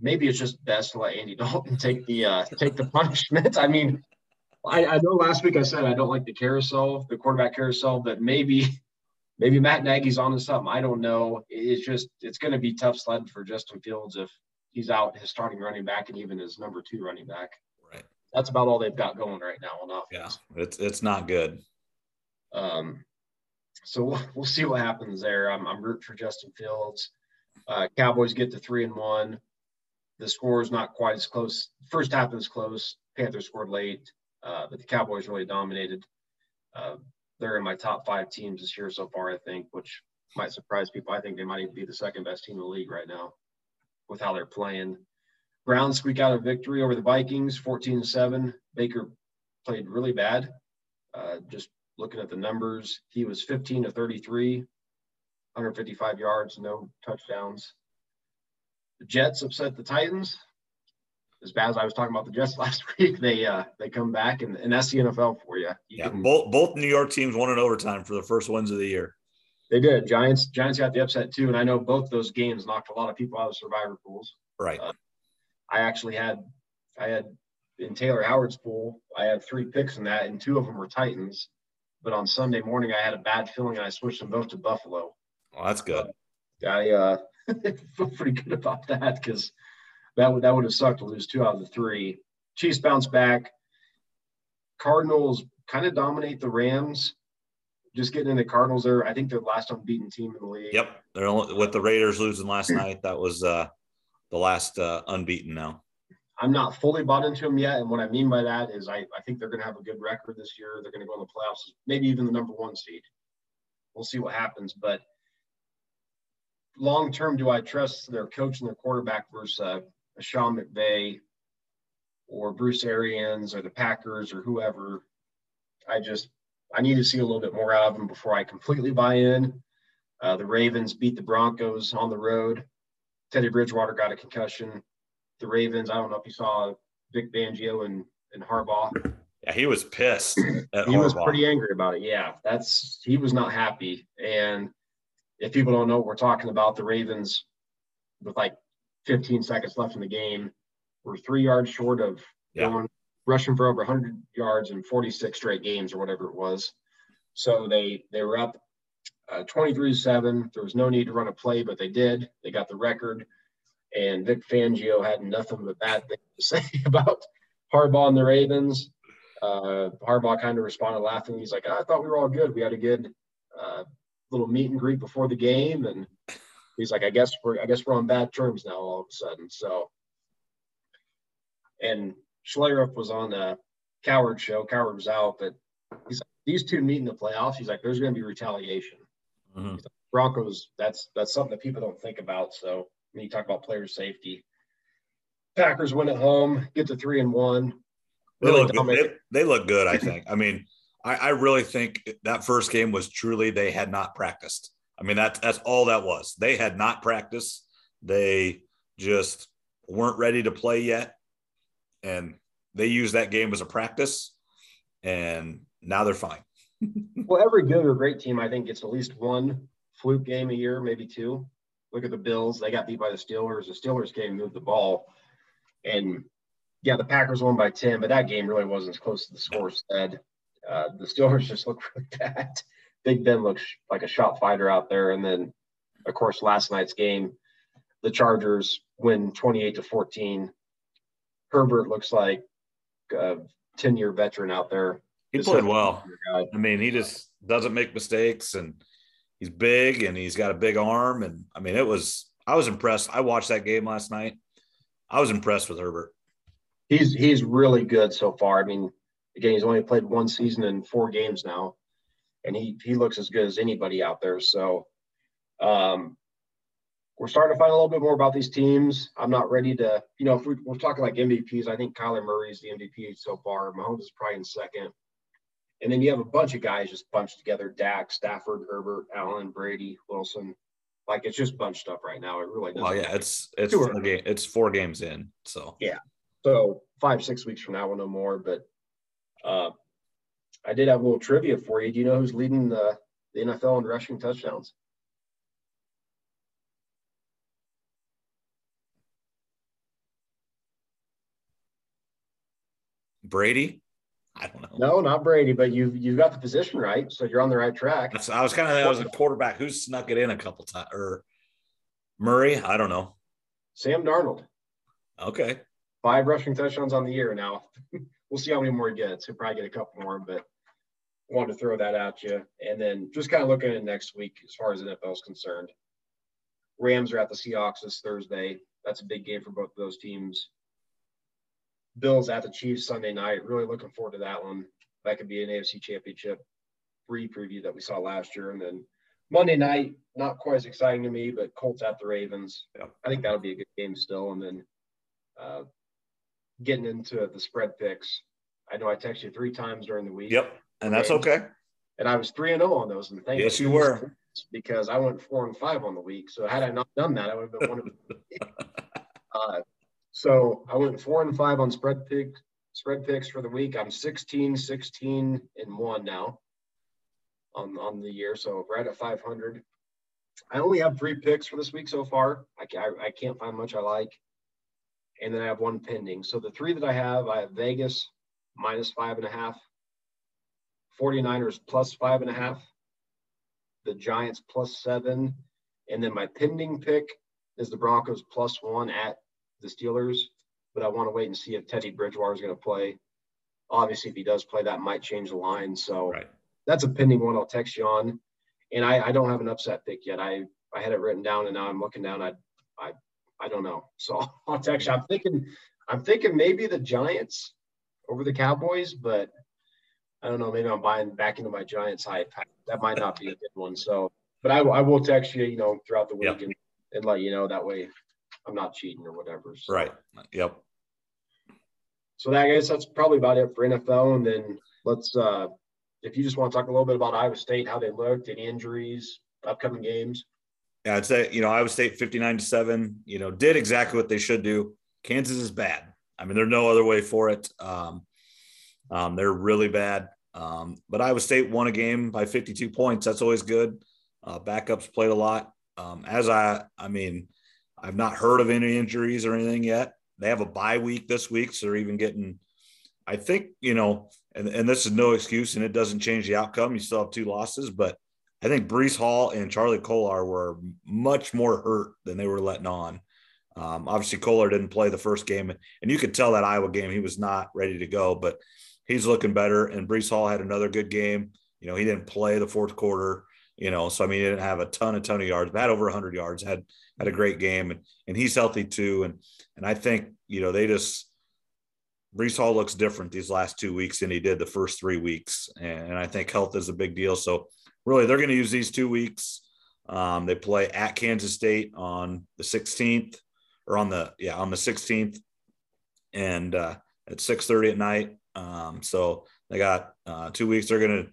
maybe it's just best to let Andy Dalton take the uh, take the punishment. I mean, I, I know last week I said I don't like the carousel, the quarterback carousel, but maybe maybe Matt Nagy's on to something. I don't know. It's just it's going to be tough sledding for Justin Fields if he's out his starting running back and even his number two running back. Right. That's about all they've got going right now on offense. Yeah, it's it's not good. Um, so we'll, we'll see what happens there. I'm I'm rooting for Justin Fields. Uh, Cowboys get to three and one the score is not quite as close. First half was close. Panthers scored late, uh, but the Cowboys really dominated. Uh, they're in my top five teams this year so far, I think, which might surprise people. I think they might even be the second best team in the league right now with how they're playing. Browns squeak out a victory over the Vikings, 14 7. Baker played really bad. Uh, just looking at the numbers, he was 15 to 33, 155 yards, no touchdowns. The Jets upset the Titans. As bad as I was talking about the Jets last week, they uh, they come back and, and that's the NFL for you. you yeah, can, both both New York teams won in overtime for the first wins of the year. They did. Giants Giants got the upset too, and I know both those games knocked a lot of people out of survivor pools. Right. Uh, I actually had I had in Taylor Howard's pool, I had three picks in that, and two of them were Titans. But on Sunday morning, I had a bad feeling, and I switched them both to Buffalo. Well, that's good. Uh, I uh, feel pretty good about that because that would that would have sucked to lose two out of the three. Chiefs bounce back. Cardinals kind of dominate the Rams. Just getting into Cardinals there, I think they're the last unbeaten team in the league. Yep, they're only, with the Raiders losing last night. That was uh, the last uh, unbeaten now. I'm not fully bought into them yet, and what I mean by that is I, I think they're going to have a good record this year. They're going to go in the playoffs, maybe even the number one seed. We'll see what happens, but long term, do I trust their coach and their quarterback versus uh, Sean McVay? or Bruce Arians or the Packers or whoever. I just I need to see a little bit more out of them before I completely buy in. Uh, the Ravens beat the Broncos on the road. Teddy Bridgewater got a concussion. The Ravens, I don't know if you saw Vic Fangio and, and Harbaugh. Yeah, he was pissed. he Harbaugh. was pretty angry about it. Yeah, that's he was not happy. And if people don't know what we're talking about, the Ravens, with like 15 seconds left in the game, were three yards short of Yeah. going rushing for over 100 yards in 46 straight games or whatever it was. So they they were up uh, 23 7. There was no need to run a play, but they did. They got the record. And Vic Fangio had nothing but bad things to say about Harbaugh and the Ravens. Uh, Harbaugh kind of responded laughing. He's like, I thought we were all good. We had a good uh, little meet and greet before the game, and he's like, I guess we're I guess we're on bad terms now all of a sudden. So, and Schlereth was on the Cowherd show. Cowherd was out, but he's like, these two meet in the playoffs. He's like, there's going to be retaliation. Mhm. Broncos, that's that's something that people don't think about. So when you talk about player safety, Packers win at home, get to three and one. They Really look, good. They, they look good, I think. I mean, I, I really think that first game was truly they had not practiced. I mean, that, that's all that was. They had not practiced. They just weren't ready to play yet. And they used that game as a practice. And now they're fine. Well, every good or great team, I think, gets at least one fluke game a year, maybe two. Look at the Bills; they got beat by the Steelers. The Steelers game moved the ball, and yeah, the Packers won by ten, but that game really wasn't as close as the score said. Uh, the Steelers just looked really bad. Big Ben looks like a shot fighter out there, and then, of course, last night's game, the Chargers win twenty-eight to fourteen. Herbert looks like a ten-year veteran out there. He Just played well. I mean, he just doesn't make mistakes and he's big and he's got a big arm. And I mean, it was, I was impressed. I watched that game last night. I was impressed with Herbert. He's he's really good so far. I mean, again, he's only played one season and four games now, and he he looks as good as anybody out there. So, um, we're starting to find a little bit more about these teams. I'm not ready to, you know, if we, we're talking like MVPs, I think Kyler Murray is the MVP so far. Mahomes is probably in second, and then you have a bunch of guys just bunched together: Dak, Stafford, Herbert, Allen, Brady, Wilson. Like it's just bunched up right now. It really doesn't. Well, yeah, it's, it's four, game, it's four games in. So yeah. So five, six weeks from now, we'll know more. But uh, I did have a little trivia for you. Do you know who's leading the, the NFL in rushing touchdowns? Brady, I don't know. No, not Brady, but you've you've got the position right, so you're on the right track. That's, I was kind of, I was a quarterback who snuck it in a couple times or Murray. I don't know. Sam Darnold, Okay. five rushing touchdowns on the year now. we'll see how many more he gets. He'll probably get a couple more, but wanted to throw that at you. And then just kind of looking at next week as far as NFL is concerned. Rams are at the Seahawks this Thursday. That's a big game for both of those teams. Bills at the Chiefs Sunday night. Really looking forward to that one. That could be an AFC Championship re preview that we saw last year. And then Monday night, not quite as exciting to me, but Colts at the Ravens. Yep. I think that'll be a good game still. And then uh, getting into the spread picks. I know I texted you three times during the week. Yep. And that's okay. And I was three and zero on those. And thank Yes, you were. because I went four and five on the week. So had I not done that, I would have been one of. uh, so I went four and five on spread picks. spread picks for the week. I'm 16, 16 and one now on on the year. So right at 500. I only have three picks for this week so far. I, I, I can't find much I like. And then I have one pending. So the three that I have, I have Vegas minus five and a half, 49ers plus five and a half, the Giants plus seven, and then my pending pick is the Broncos plus one at the Steelers. But I want to wait and see if Teddy Bridgewater is going to play. Obviously, if he does play, that might change the line. So Right. that's a pending one. I'll text you on. And I, I don't have an upset pick yet. I I had it written down, and now I'm looking down. I I I don't know. So I'll text you. I'm thinking I'm thinking maybe the Giants over the Cowboys, but I don't know. Maybe I'm buying back into my Giants hype. That might not be a good one. So, but I, I will text you, you know, throughout the week Yep. and, and let you know that way I'm not cheating or whatever. So. Right. Yep. so that, I guess that's probably about it for NFL. And then let's, uh, if you just want to talk a little bit about Iowa State, how they looked, any injuries, upcoming games. Yeah, I'd say, you know, Iowa State 59 to 7, you know, did exactly what they should do. Kansas is bad. I mean, there's no other way for it. Um, um, they're really bad. Um, but Iowa State won a game by 52 points. That's always good. Uh, backups played a lot. Um, as I, I mean, I've not heard of any injuries or anything yet. They have a bye week this week, so they're even getting. I think you know, and, and this is no excuse, and it doesn't change the outcome. You still have two losses, but I think Breece Hall and Charlie Kolar were much more hurt than they were letting on. Um, obviously, Kolar didn't play the first game, and you could tell that Iowa game he was not ready to go, but he's looking better. And Breece Hall had another good game. You know, he didn't play the fourth quarter. You know, so I mean, he didn't have a ton, a ton of yards, but had over 100 yards. had had a great game, and and he's healthy too. And and I think you know they just Breece Hall looks different these last two weeks than he did the first three weeks, and, and I think health is a big deal. So really, they're going to use these two weeks. Um, they play at Kansas State on the 16th or on the yeah on the 16th and uh, at 6:30 at night. Um, so they got uh, two weeks. They're gonna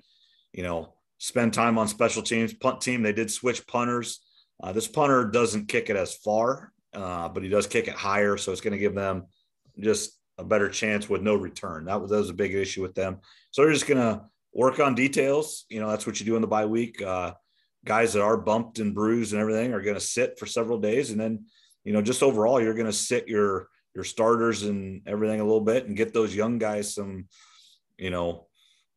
you know spend time on special teams. Punt team they did switch punters. Uh, this punter doesn't kick it as far, uh, but he does kick it higher, so it's going to give them just a better chance with no return. That was, that was a big issue with them. So they're just going to work on details. You know, that's what you do in the bye week. Uh, guys that are bumped and bruised and everything are going to sit for several days, and then you know, just overall, you're going to sit your your starters and everything a little bit and get those young guys some, you know,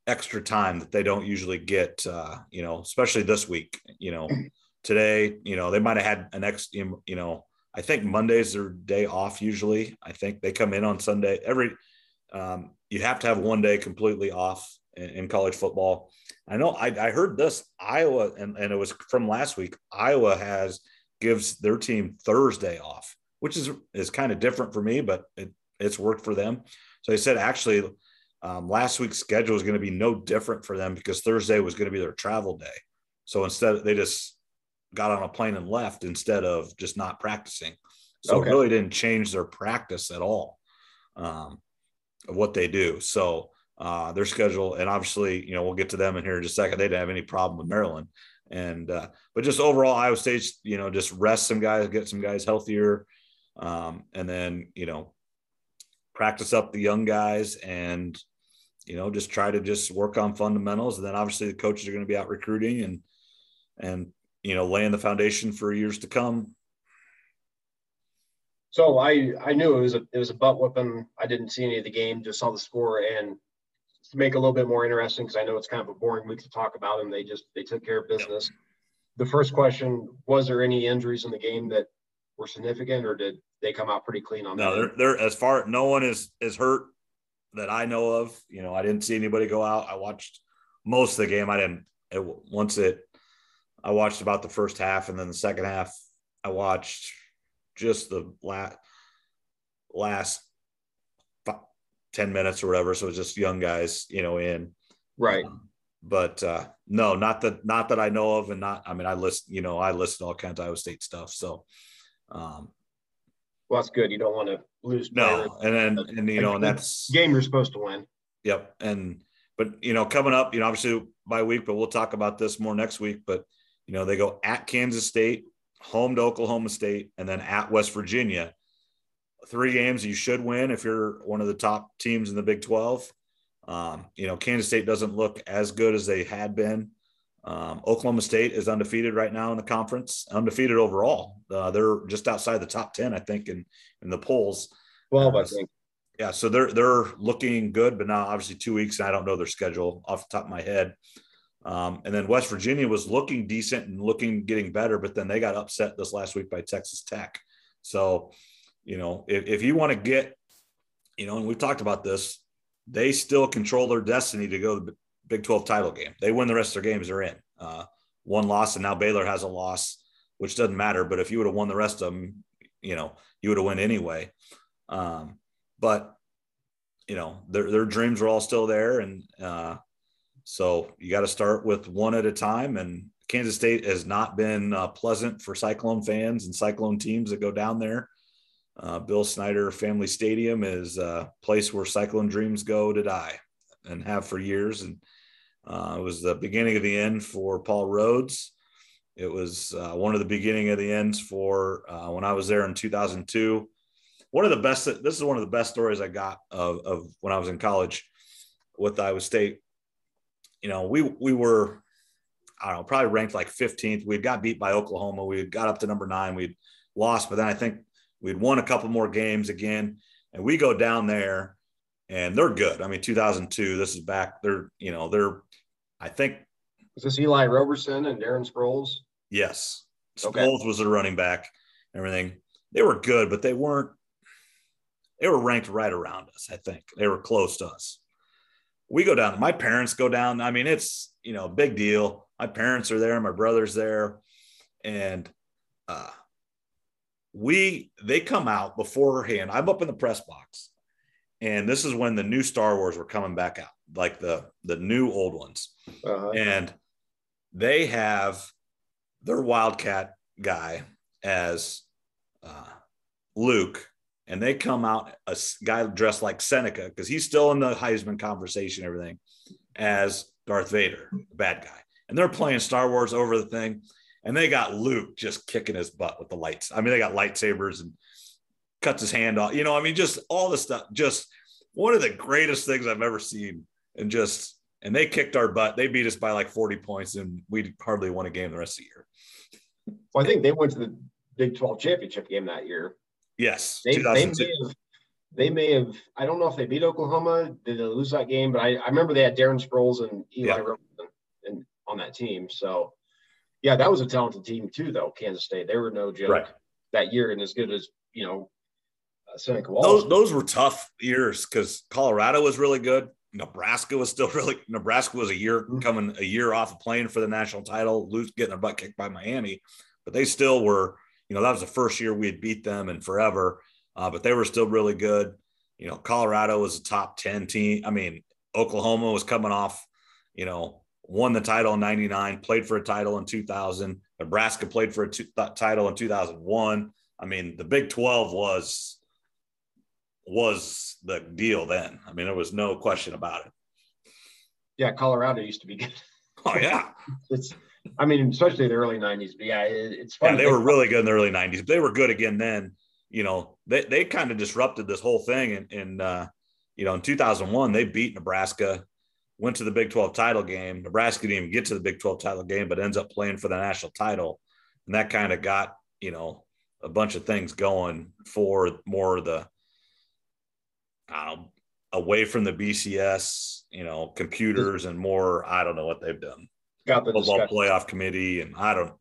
extra time that they don't usually get. Uh, you know, especially this week. You know, today, you know, they might have had an ex. You know, I think Monday's their day off usually. I think they come in on Sunday. Every um, you have to have one day completely off in, in college football. I know I, I heard this Iowa, and, and it was from last week. Iowa has gives their team Thursday off, which is is kind of different for me, but it, it's worked for them. So they said actually um, last week's schedule is going to be no different for them because Thursday was going to be their travel day. So instead, they just got on a plane and left instead of just not practicing. So okay. it really didn't change their practice at all um, of what they do. So uh, their schedule, and obviously, you know, we'll get to them in here in just a second. They didn't have any problem with Maryland. And uh, but just overall, Iowa State, you know, just rest some guys, get some guys healthier, um, and then you know, practice up the young guys, and you know, just try to just work on fundamentals. And then obviously the coaches are going to be out recruiting and and you know laying the foundation for years to come. So I I knew it was a it was a butt whipping. I didn't see any of the game, just saw the score and to make a little bit more interesting because I know it's kind of a boring week to talk about them. They just they took care of business. The first question was there any injuries in the game that were significant, or did they come out pretty clean on no, that? No, they're, they're as far no one is is hurt that I know of. You know, I didn't see anybody go out. I watched most of the game. I didn't it, once it. I watched about the first half, and then the second half, I watched just the last last 10 minutes or whatever. So it's just young guys, you know, in. Right. Um, but uh, no, not that, not that I know of. And not, I mean, I list, you know, I list all kinds of Iowa State stuff. So, um, well, that's good. You don't want to lose. No. And then, and, you know, and that's game you're supposed to win. Yep. And, but, you know, coming up, you know, obviously by week, but we'll talk about this more next week. But, you know, they go at Kansas State, home to Oklahoma State, and then at West Virginia three games you should win if you're one of the top teams in the Big 12. Um, you know, Kansas State doesn't look as good as they had been. Um, Oklahoma State is undefeated right now in the conference, undefeated overall. Uh, they're just outside the top 10, I think, in, in the polls. 12, I think. Yeah, so they're they're looking good, but now obviously two weeks, and I don't know their schedule off the top of my head. Um, and then West Virginia was looking decent and looking getting better, but then they got upset this last week by Texas Tech. So you know, if, if you want to get, you know, and we've talked about this, they still control their destiny to go to the Big 12 title game. They win the rest of their games, they're in. Uh, one loss, and now Baylor has a loss, which doesn't matter. But if you would have won the rest of them, you know, you would have won anyway. Um, but you know, their their dreams are all still there, and uh, so you got to start with one at a time. And Kansas State has not been uh, pleasant for Cyclone fans and Cyclone teams that go down there. Uh, Bill Snyder Family Stadium is a place where Cyclone Dreams go to die and have for years. And uh, it was the beginning of the end for Paul Rhoads. It was uh, one of the beginning of the ends for uh, when I was there in 2002. One of the best, this is one of the best stories I got of, of when I was in college with Iowa State. You know, we, we were, I don't know, probably ranked like 15th. We got beat by Oklahoma. We got up to number nine. We'd lost, but then I think we'd won a couple more games again. And we go down there and they're good. I mean, 2002, this is back. They're, you know, they're, I think. Was this Eli Roberson and Darren Sproles? Yes. Okay. Sproles was the running back, everything. They were good, but they weren't, they were ranked right around us, I think. They were close to us. We go down, my parents go down. I mean, it's, you know, big deal. My parents are there, my brother's there. And, uh, we they come out beforehand. I'm up in the press box and this is when the new Star Wars were coming back out, like the the new old ones, uh-huh. and they have their Wildcat guy as uh, Luke, and they come out a guy dressed like Seneca because he's still in the Heisman conversation, everything, as Darth Vader, the bad guy, and they're playing Star Wars over the thing, and they got Luke just kicking his butt with the lights. I mean, they got lightsabers and cuts his hand off. You know, I mean, just all the stuff. Just one of the greatest things I've ever seen. And just and they kicked our butt. They beat us by like 40 points, and we hardly won a game the rest of the year. Well, I think they went to the Big 12 championship game that year. Yes, they, they may have. They may have. I don't know if they beat Oklahoma. Did they lose that game? But I, I remember they had Darren Sproles and Eli yeah. Robinson on that team. So, yeah, that was a talented team too, though. Kansas State. They were no joke right. that year, and as good as you know Seneca Wallace. Those, those were tough years because Colorado was really good. Nebraska was still really Nebraska was a year mm-hmm. coming a year off of playing for the national title, lose getting their butt kicked by Miami, but they still were. You know that was the first year we had beat them in forever, uh, but they were still really good. You know, Colorado was a top ten team. I mean, Oklahoma was coming off. You know, won the title in '99, played for a title in 2000. Nebraska played for a t- title in 2001. I mean, the Big 12 was was the deal then. I mean, there was no question about it. Yeah, Colorado used to be good. Oh yeah, it's. I mean, especially the early '90s. But yeah, it, it's fun. Yeah, they were really good in the early '90s. They were good again then. You know, they they kind of disrupted this whole thing. And in uh, you know, in 2001, they beat Nebraska, went to the Big 12 title game. Nebraska didn't even get to the Big 12 title game, but ends up playing for the national title, and that kind of got you know a bunch of things going for more of the I don't know, away from the BCS, you know, computers and more. I don't know what they've done. Got the football discussion. playoff committee, and I don't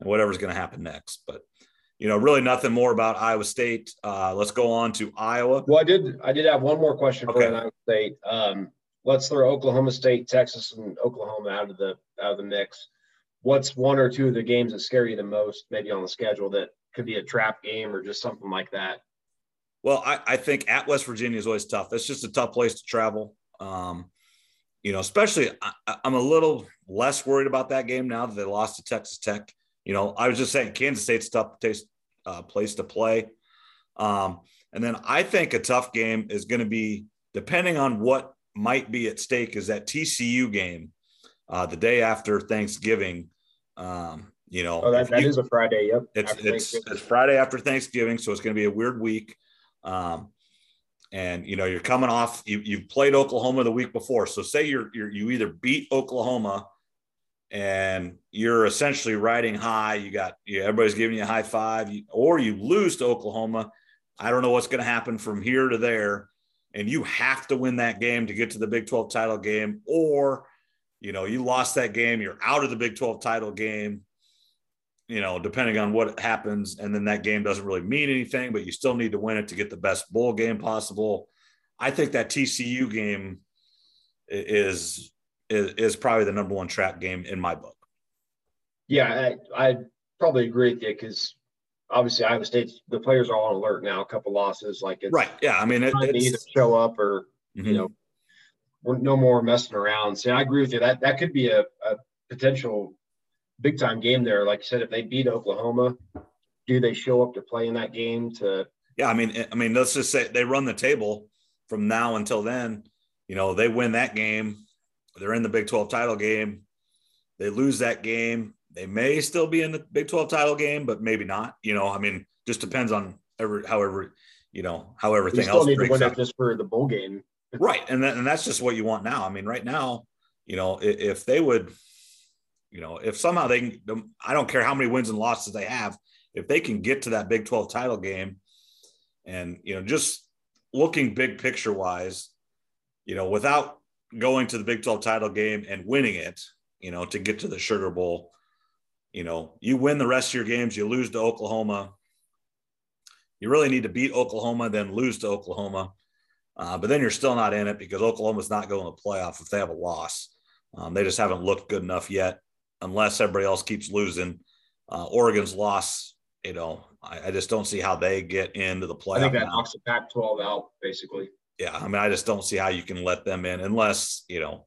and whatever's going to happen next. But you know, really nothing more about Iowa State. Uh, let's go on to Iowa. Well, I did I did have one more question okay. for Iowa State. Um, let's throw Oklahoma State, Texas, and Oklahoma out of the out of the mix. What's one or two of the games that scare you the most, maybe on the schedule that could be a trap game or just something like that? Well, I, I think at West Virginia is always tough. It's just a tough place to travel. Um, you know, especially I, am a little less worried about that game now that they lost to Texas Tech. You know, I was just saying Kansas State's tough taste, uh, place to play. Um, and then I think a tough game is going to be depending on what might be at stake is that TCU game uh, the day after Thanksgiving. Um, you know, oh, that, that you, is a Friday. Yep. It's, it's, it's Friday after Thanksgiving. So it's going to be a weird week. Um, and you know you're coming off you you've played Oklahoma the week before. So say you're, you're you either beat Oklahoma and you're essentially riding high. You got you, everybody's giving you a high five, you, or you lose to Oklahoma. I don't know what's going to happen from here to there, and you have to win that game to get to the Big 12 title game, or you know you lost that game, you're out of the Big 12 title game you know, depending on what happens, and then that game doesn't really mean anything, but you still need to win it to get the best bowl game possible. I think that TCU game is is, is probably the number one trap game in my book. Yeah, I, I probably agree with you because obviously Iowa State the players are all on alert now. A couple losses, like it's right. Yeah, I mean, it, it's, either show up or mm-hmm. you know, we're no more messing around. So I agree with you. That that could be a, a potential big time game there. Like I said, if they beat Oklahoma, do they show up to play in that game to yeah, I mean, I mean, let's just say they run the table from now until then. You know, they win that game, they're in the Big 12 title game. They lose that game, they may still be in the Big 12 title game, but maybe not. You know, I mean, just depends on every, however, you know, how everything still else need to win it just for the bowl game. right. And that, and that's just what you want now. I mean, right now, you know, if, if they would, you know, if somehow they can, I don't care how many wins and losses they have, if they can get to that Big 12 title game and, you know, just looking big picture wise, you know, without going to the Big 12 title game and winning it, you know, to get to the Sugar Bowl, you know, you win the rest of your games, you lose to Oklahoma. You really need to beat Oklahoma, then lose to Oklahoma. Uh, but then you're still not in it because Oklahoma's not going to the playoff if they have a loss. Um, they just haven't looked good enough yet, unless everybody else keeps losing. Uh, Oregon's loss, you know, I, I, just don't see how they get into the playoff. I think that now. knocks the Pac-12 out, basically. Yeah, I mean, I just don't see how you can let them in unless you know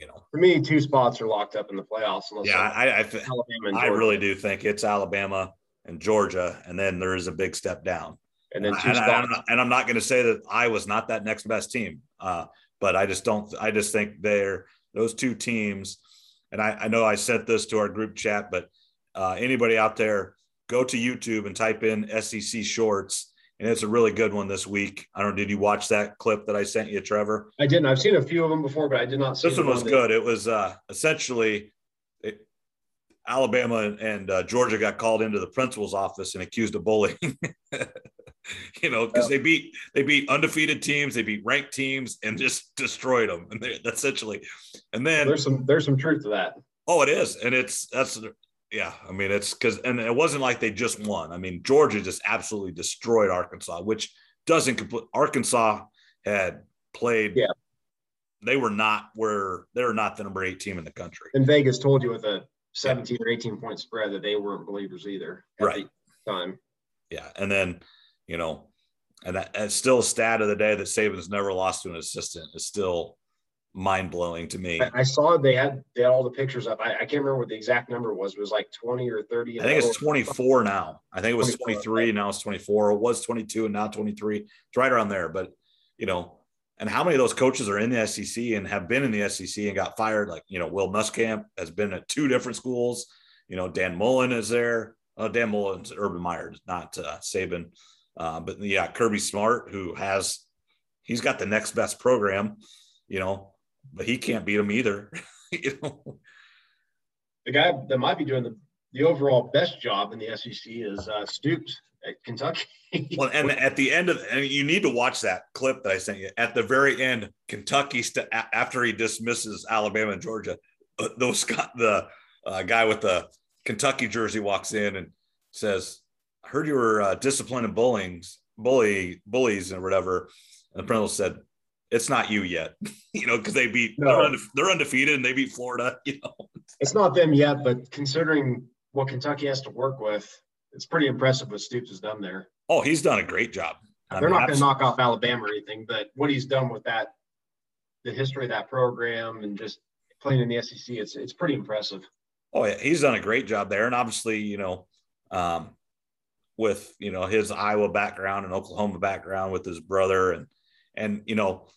you know. For me, two spots are locked up in the playoffs. Yeah, I, I, th- I really do think it's Alabama and Georgia, and then there is a big step down. And then two and, spots. I, and I'm not going to say that I was not that next best team, uh, but I just don't. I just think they're those two teams. And I, I know I sent this to our group chat, but uh, anybody out there, go to YouTube and type in SEC shorts and it's a really good one this week. I don't know. Did you watch that clip that I sent you, Trevor? I didn't. I've seen a few of them before, but I did not. See this one was good. It was uh, essentially it, Alabama and, and uh, Georgia got called into the principal's office and accused of bullying. you know, because yeah. they beat they beat undefeated teams, they beat ranked teams, and just destroyed them. And they essentially, and then there's some there's some truth to that. Oh, it is, and it's that's yeah, I mean it's because and it wasn't like they just won. I mean Georgia just absolutely destroyed Arkansas, which doesn't complete. Arkansas had played. Yeah, they were not where they're not the number eight team in the country. And Vegas told you with a seventeen yeah. or eighteen point spread that they weren't believers either. right. time. Yeah, and then you know, and that, it's still a stat of the day that Saban's never lost to an assistant. Is still mind blowing to me. I, I, saw they had they had all the pictures up. I, I, can't remember what the exact number was. It was like 20 or 30. I think it's 24 now. I think it was 23, now it's 24. It was 22 and now 23. It's right around there. But you know, and how many of those coaches are in the SEC and have been in the SEC and got fired? Like, you know, Will Muschamp has been at two different schools. You know, Dan Mullen is there. Uh, Dan Mullen's Urban Meyer, not uh, Saban. Uh, but yeah, Kirby Smart, who has, he's got the next best program, you know, but he can't beat him either. you know, the guy that might be doing the, the overall best job in the SEC is uh, Stoops at Kentucky. well, and at the end of, and you need to watch that clip that I sent you. At the very end, Kentucky, st- after he dismisses Alabama and Georgia, uh, those got the uh, guy with the Kentucky jersey walks in and says, "I heard you were uh, disciplining bullying, bully bullies and whatever." And the principal said, it's not you yet, you know, because they beat no. they're, undefe- they're, undefeated and they beat Florida. You know, it's not them yet, but considering what Kentucky has to work with, it's pretty impressive what Stoops has done there. Oh, he's done a great job. I they're mean, not going to knock off Alabama or anything, but what he's done with that, the history of that program, and just playing in the SEC, it's it's pretty impressive. Oh yeah, he's done a great job there, and obviously, you know, um, with you know his Iowa background and Oklahoma background with his brother, and and you know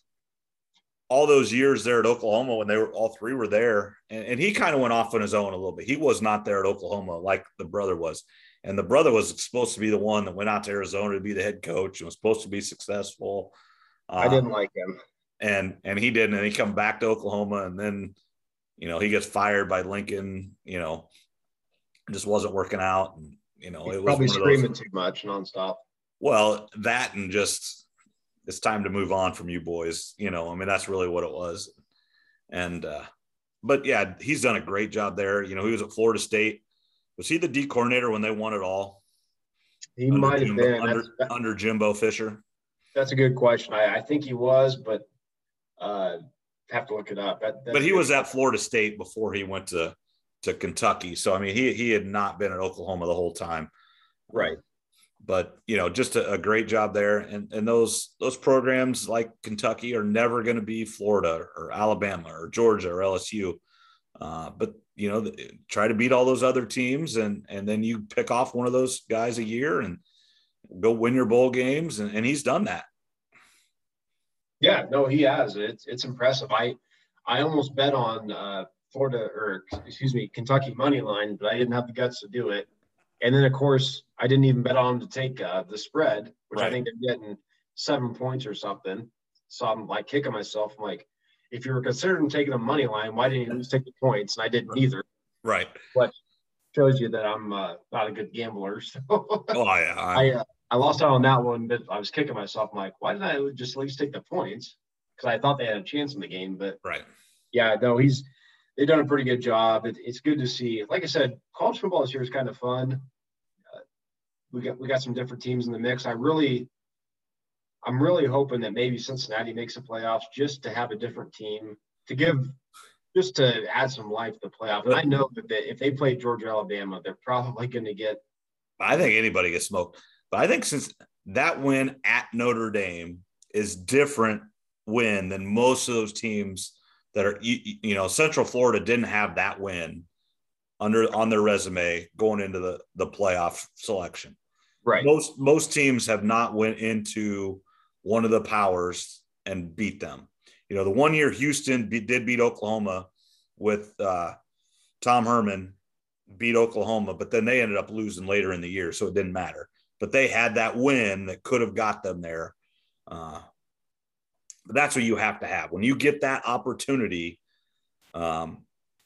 all those years there at Oklahoma when they were all three were there, and, and he kind of went off on his own a little bit. He was not there at Oklahoma like the brother was, and the brother was supposed to be the one that went out to Arizona to be the head coach and was supposed to be successful. I didn't um, like him, and and he didn't, and he come back to Oklahoma, and then you know he gets fired by Lincoln. You know, just wasn't working out, and you know He's it was probably screaming those, too much nonstop. Well, that and just it's time to move on from you boys. You know, I mean, that's really what it was. And, uh, but yeah, he's done a great job there. You know, he was at Florida State. Was he the D coordinator when they won it all? He under might have been under, under, Jimbo Fisher. That's a good question. I, I think he was, but uh, have to look it up. That, but he was at Florida State before he went to to Kentucky. So I mean, he he had not been at Oklahoma the whole time. Right but you know just a, a, great job there and and those those programs like kentucky are never going to be florida or alabama or georgia or lsu uh, but you know try to beat all those other teams and and then you pick off one of those guys a year and go win your bowl games, and, and he's done that. Yeah, no, he has. It's it's impressive. I I almost bet on uh, Florida or excuse me Kentucky money line, but I didn't have the guts to do it. And then of course I didn't even bet on them to take uh, the spread, which right. I think they're getting seven points or something. So I'm like kicking myself. I'm like, if you were considering taking a money line, why didn't you just take the points? And I didn't either. Right. But shows you that I'm uh, not a good gambler. So oh yeah. I uh, I lost out on that one, but I was kicking myself. I'm like, why didn't I just at least take the points? Because I thought they had a chance in the game. But right. Yeah, no, he's they've done a pretty good job. It, it's good to see. Like I said, college football this year is kind of fun. Uh, we got we got some different teams in the mix. I really, I'm really hoping that maybe Cincinnati makes the playoffs just to have a different team to give, just to add some life to the playoff. And I know that they, if they play Georgia Alabama, they're probably going to get. I think anybody gets smoked, but I think since that win at Notre Dame is different win than most of those teams that are you, you know Central Florida didn't have that win under on their resume going into the the playoff selection. Right. Most most teams have not went into one of the powers and beat them. You know, the one year Houston be, did beat Oklahoma with uh, Tom Herman beat Oklahoma, but then they ended up losing later in the year, so it didn't matter. But they had that win that could have got them there. Uh, that's what you have to have when you get that opportunity. Um,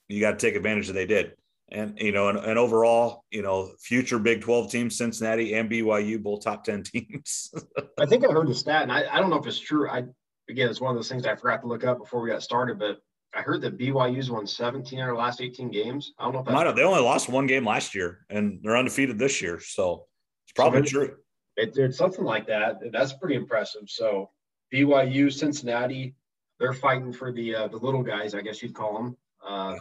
you got to take advantage of they did. And you know, and, and overall, you know, future Big 12 teams, Cincinnati and BYU, both top 10 teams. I think I heard the stat, and I, I don't know if it's true. I again, it's one of those things I forgot to look up before we got started, but I heard that BYU's won 17 out of last 18 games. I don't know if that's they only lost one game last year, and they're undefeated this year, so it's probably so true. It, it's something like that. That's pretty impressive. So BYU, Cincinnati, they're fighting for the uh, the little guys, I guess you'd call them, uh,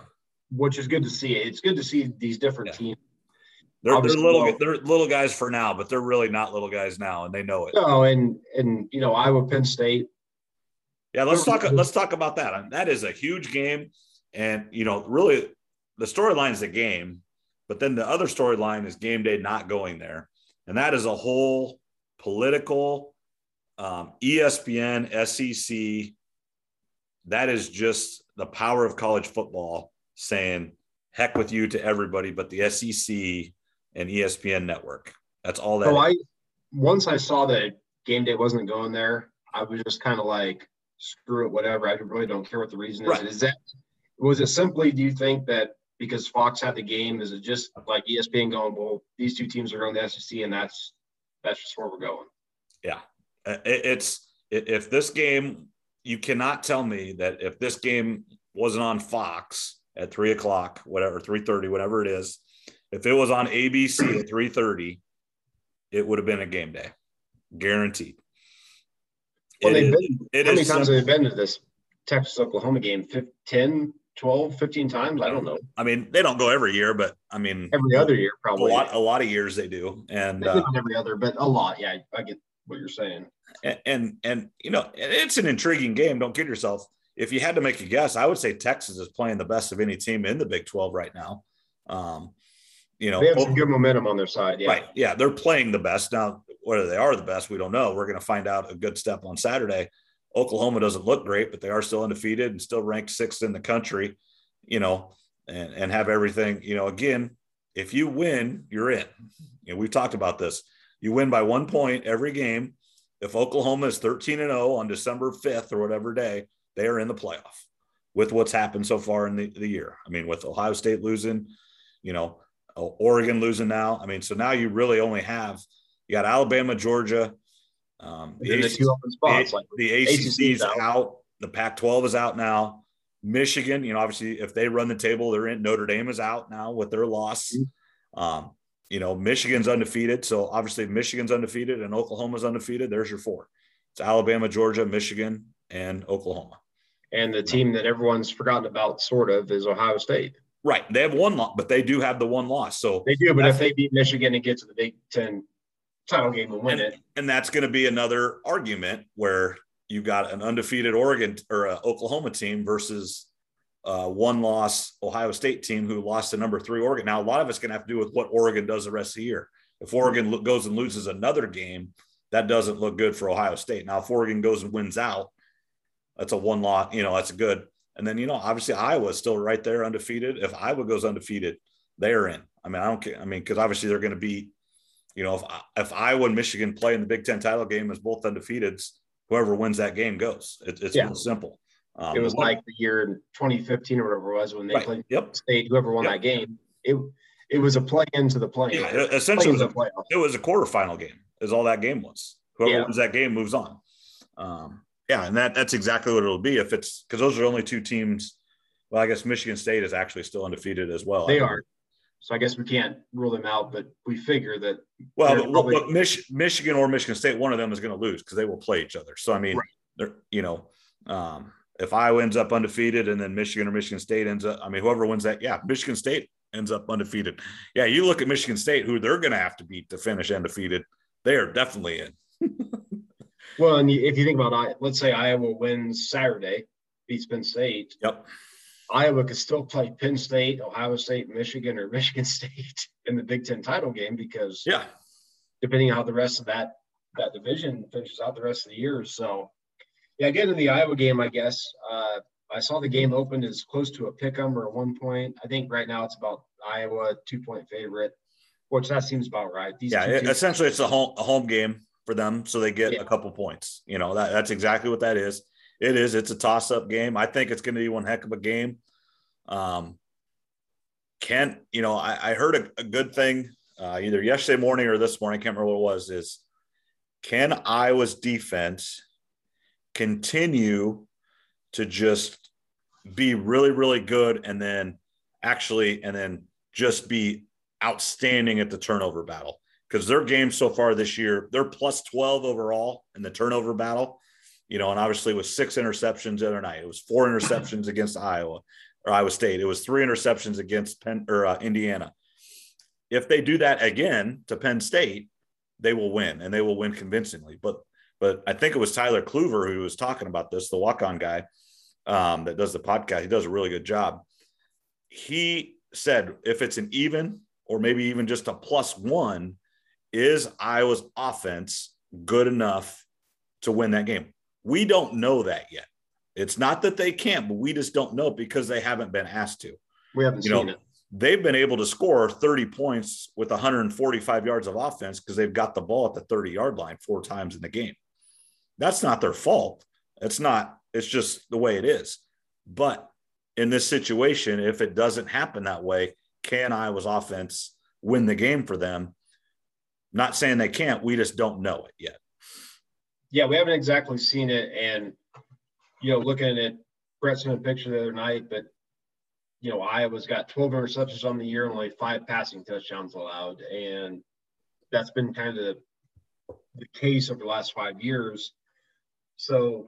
which is good to see. It's good to see these different yeah. teams. They're, they're little well, they're little guys for now, but they're really not little guys now, and they know it. No, and and you know Iowa, Penn State. Yeah, let's talk. Let's talk about that. That is a huge game, and you know, really, the storyline is the game, but then the other storyline is game day not going there, and that is a whole political um, ESPN, SEC, that is just the power of college football saying heck with you to everybody but the SEC and ESPN network. That's all that. So I once I saw that game day wasn't going there, I was just kind of like, screw it, whatever. I really don't care what the reason is. Right. Is that was it simply? Do you think that because Fox had the game, is it just like ESPN going, well, these two teams are going to the SEC, and that's that's just where we're going? Yeah, it's if this game, you cannot tell me that if this game wasn't on Fox at three o'clock, whatever, three thirty, whatever it is, if it was on ABC at three thirty, it would have been a game day, guaranteed. Well, it they've is, been, it how many times have they been to this Texas Oklahoma game? 10, 12, 15 times? I don't know. I mean, they don't go every year, but I mean, every other year, probably a lot, a lot of years they do. And uh, every other, but a lot. Yeah, I get what you're saying. And, and, and you know, it's an intriguing game. Don't kid yourself. If you had to make a guess, I would say Texas is playing the best of any team in the Big 12 right now. Um, you know, they have some good momentum on their side. Yeah. Right. Yeah. They're playing the best. Now, whether they are the best, we don't know. We're going to find out a good step on Saturday. Oklahoma doesn't look great, but they are still undefeated and still ranked sixth in the country, you know, and, and have everything, you know, again, if you win, you're in. You know, we've talked about this. You win by one point every game. If Oklahoma is 13 and 0 on December 5th or whatever day, they are in the playoff with what's happened so far in the, the year. I mean, with Ohio State losing, you know, Oregon losing now. I mean, so now you really only have you got Alabama, Georgia, um, the, ACC, spots, like the ACC is out. out. The Pac-12 is out now. Michigan, you know, obviously, if they run the table, they're in. Notre Dame is out now with their loss. Mm-hmm. Um, you know, Michigan's undefeated. So obviously, Michigan's undefeated and Oklahoma's undefeated. There's your four. It's Alabama, Georgia, Michigan, and Oklahoma. And the team that everyone's forgotten about, sort of, is Ohio State. Right. They have one loss, but they do have the one loss. So they do. But if they beat Michigan and get to the Big Ten title game and win and, it, and that's going to be another argument where you got an undefeated Oregon or uh, Oklahoma team versus uh, one loss Ohio State team who lost to number three Oregon. Now, a lot of it's going to have to do with what Oregon does the rest of the year. If Oregon goes and loses another game, that doesn't look good for Ohio State. Now, if Oregon goes and wins out, that's a one lot, you know, that's good. And then, you know, obviously Iowa's still right there undefeated. If Iowa goes undefeated, they're in. I mean, I don't care. I mean, because obviously they're going to be, you know, if, if Iowa and Michigan play in the Big Ten title game as both undefeated, whoever wins that game goes. It, it's yeah. simple. Um, it was like the year 2015 or whatever it was when they right. played yep. State. Whoever won yep. that game, it it was a play into the play. Yeah, essentially, it was, a, it was a quarterfinal game. Is all that game was. Whoever yeah. wins that game moves on. Um, yeah, and that that's exactly what it'll be if it's because those are only two teams. Well, I guess Michigan State is actually still undefeated as well. They are. So I guess we can't rule them out, but we figure that. Well, but, probably... but Mich- Michigan or Michigan State, one of them is going to lose because they will play each other. So I mean, right. they're you know, um, if Iowa ends up undefeated and then Michigan or Michigan State ends up, I mean, whoever wins that, yeah, Michigan State ends up undefeated. Yeah, you look at Michigan State, who they're going to have to beat to finish undefeated. They are definitely in. well, and if you think about, let's say Iowa wins Saturday, beats Penn State. Yep. Iowa could still play Penn State, Ohio State, Michigan, or Michigan State in the Big Ten title game because yeah, depending on how the rest of that that division finishes out the rest of the year. So yeah, getting to the Iowa game, I guess. Uh, I saw the game opened as close to a pick 'em or one point. I think right now it's about Iowa two point favorite, which that seems about right. These yeah, it, essentially it's a home a home game for them, so they get yeah. a couple points. You know that that's exactly what that is. It is. It's a toss up game. I think it's going to be one heck of a game. Um, Kent, you know, I, I heard a, a, good thing uh, either yesterday morning or this morning. I can't remember what it was. Is can Iowa's defense continue to just be really, really good and then actually, and then just be outstanding at the turnover battle? Because their game so far this year, they're plus 12 overall in the turnover battle you know, and obviously with six interceptions the other night. It was four interceptions against Iowa or Iowa State. It was three interceptions against Penn or uh, Indiana. If they do that again to Penn State, they will win and they will win convincingly. But but I think it was Tyler Kluver who was talking about this, the walk-on guy um, that does the podcast. He does a really good job. He said if it's an even or maybe even just a plus one, is Iowa's offense good enough to win that game? We don't know that yet. It's not that they can't, but we just don't know because they haven't been asked to. We haven't you seen know, it. They've been able to score 30 points with 145 yards of offense because they've got the ball at the 30 yard line four times in the game. That's not their fault. It's not, it's just the way it is. But in this situation, if it doesn't happen that way, can Iowa's offense win the game for them? Not saying they can't, we just don't know it yet yeah, we haven't exactly seen it. And, you know, looking at Brett sent a picture the other night, but, you know, Iowa's got 12 interceptions on the year and only five passing touchdowns allowed. And that's been kind of the case over the last five years. So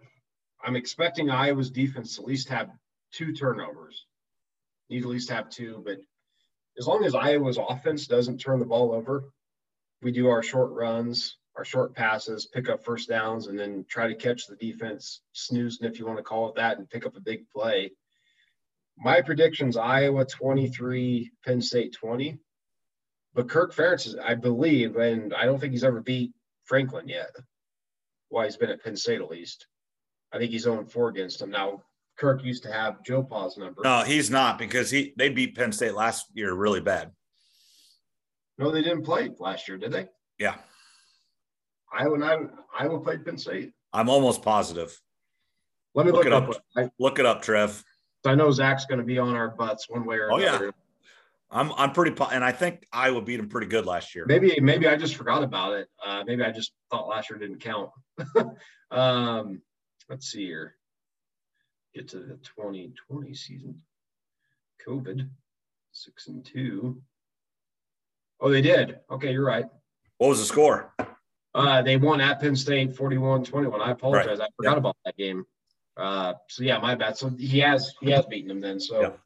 I'm expecting Iowa's defense to at least have two turnovers. Need at least have two, but as long as Iowa's offense doesn't turn the ball over, we do our short runs, our short passes, pick up first downs, and then try to catch the defense snoozing, if you want to call it that, and pick up a big play. My predictions Iowa 23, Penn State 20. But Kirk Ferentz is, I believe, and I don't think he's ever beat Franklin yet. Why he's been at Penn State at least. I think he's 0 4 against him. Now, Kirk used to have Joe Pa's number. No, he's not because he they beat Penn State last year really bad. No, they didn't play last year, did they? Yeah. Iowa and I, Iowa played Penn State. I'm almost positive. Let me look, look it up. up. I, look it up, Trev. I know Zach's going to be on our butts one way or oh, another. Yeah. I'm I'm pretty and I think Iowa beat him pretty good last year. Maybe maybe I just forgot about it. Uh, maybe I just thought last year didn't count. um, let's see here. Get to the 2020 season. COVID, six and two. Oh, they did. Okay, you're right. What was the score? Uh, they won at Penn State 41-21. I apologize. Right. I forgot about that game. Uh, so yeah, my bad. So he has he has beaten them then. So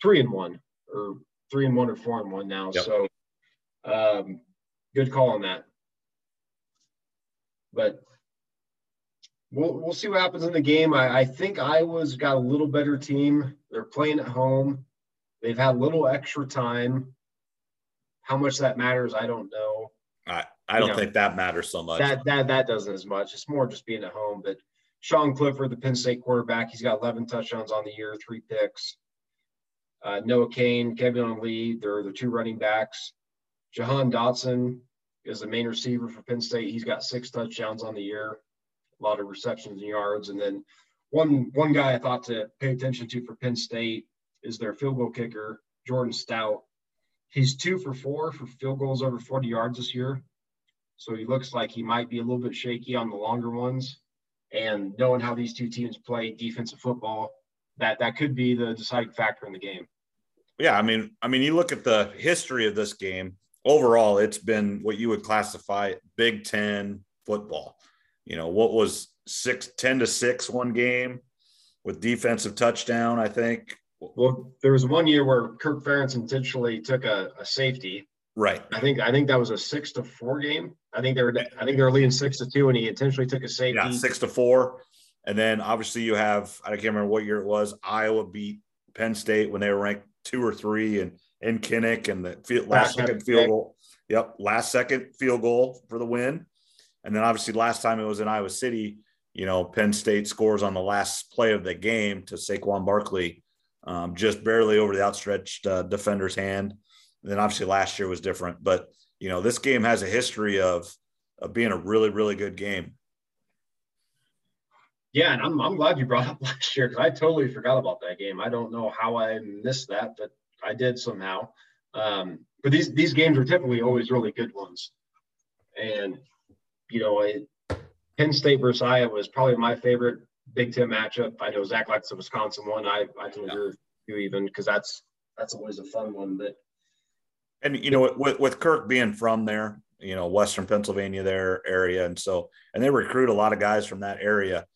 three and one or three and one or four and one now. Yep. So um, good call on that. But we'll we'll see what happens in the game. I, I think Iowa's got a little better team. They're playing at home. They've had a little extra time. How much that matters, I don't know. I, I don't know, think that matters so much. That that that doesn't as much. It's more just being at home. But Sean Clifford, the Penn State quarterback, he's got 11 touchdowns on the year, three picks. Uh, Noah Cain, Keyvone Lee, they're the two running backs. Jahan Dotson is the main receiver for Penn State. He's got six touchdowns on the year, a lot of receptions and yards. And then one one guy I thought to pay attention to for Penn State is their field goal kicker, Jordan Stout. He's two for four for field goals over 40 yards this year. So he looks like he might be a little bit shaky on the longer ones. And knowing how these two teams play defensive football, that that could be the deciding factor in the game. Yeah, I mean, I mean, you look at the history of this game. Overall, it's been what you would classify Big Ten football. You know, what was six, 10 to six one game with defensive touchdown, I think. Well, there was one year where Kirk Ferentz intentionally took a, a safety. Right. I think I think that was a six to four game. I think they were I think they were leading six to two, and he intentionally took a safety. Yeah, six to four. And then obviously you have I can't remember what year it was. Iowa beat Penn State when they were ranked two or three, and in Kinnick and the field, last second field goal. Yep, last second field goal for the win. And then obviously last time it was in Iowa City, you know, Penn State scores on the last play of the game to Saquon Barkley, um, just barely over the outstretched uh, defender's hand. And then obviously last year was different, but you know, this game has a history of of being a really, really good game. Yeah, and I'm, I'm glad you brought up last year because I totally forgot about that game. I don't know how I missed that, but I did somehow. Um, but these these games are typically always really good ones, and you know, it, Penn State versus Iowa was probably my favorite Big Ten matchup. I know Zach likes the Wisconsin one. I I can agree with you even because that's that's always a fun one. But and you know, with with Kirk being from there, you know, Western Pennsylvania, their area, and so and they recruit a lot of guys from that area.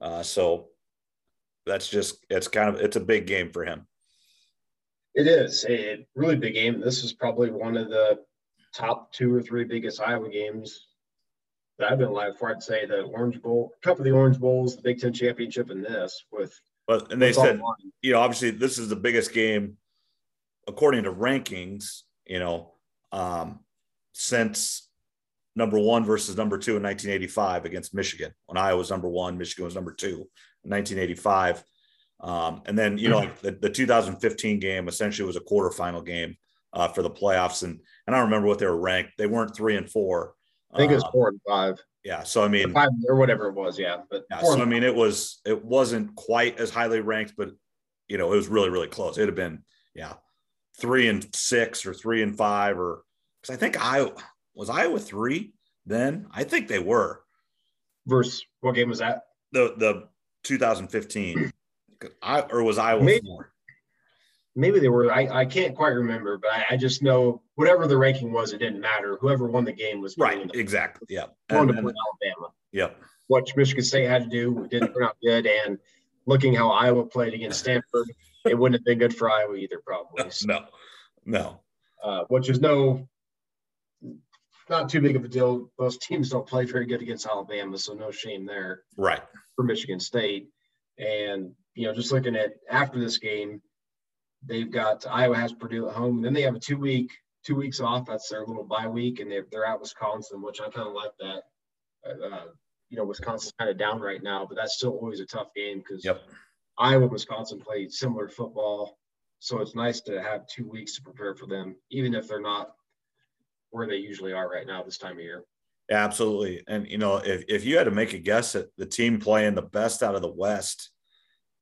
Uh, so that's just it's kind of it's a big game for him. It is a really big game. This is probably one of the top two or three biggest Iowa games that I've been alive for. I'd say the Orange Bowl, a couple of the Orange Bowls, the Big Ten championship, and this with. But and they said, you know, obviously this is the biggest game according to rankings. You know, um, since number one versus number two in 1985 against Michigan. When Iowa was number one, Michigan was number two in 1985. Um, and then, you know, like the, the 2015 game essentially was a quarterfinal game uh, for the playoffs. And, and I don't remember what they were ranked. They weren't three and four. I think it was um, four and five. Yeah. So, I mean, or five or whatever it was. Yeah. But, yeah, so, I mean, it was, it wasn't quite as highly ranked, but, you know, it was really, really close. It'd have been, yeah, three and six or three and five or, because I think I was Iowa three then. I think they were. Versus what game was that? The the 2015. I or was Iowa maybe, four? Maybe they were. I, I can't quite remember, but I, I, just know whatever the ranking was, it didn't matter. Whoever won the game was right. Exactly. Yeah. Going to Alabama. Yep. What Michigan State had to do didn't turn out good, and looking how Iowa played against Stanford, it wouldn't have been good for Iowa either, probably. No, no. Uh, which is no not too big of a deal. Most teams don't play very good against Alabama, so no shame there. Right. For Michigan State. And, you know, just looking at after this game, they've got Iowa has Purdue at home. And then they have a two week, two weeks off. That's their little bye week. And they're, they're at Wisconsin, which I kind of like that. Uh, you know, Wisconsin's kind of down right now, but that's still always a tough game because yep. Iowa, Wisconsin play similar football. So it's nice to have two weeks to prepare for them, even if they're not where they usually are right now this time of year. Absolutely. And, you know, if, if you had to make a guess at the team playing the best out of the West,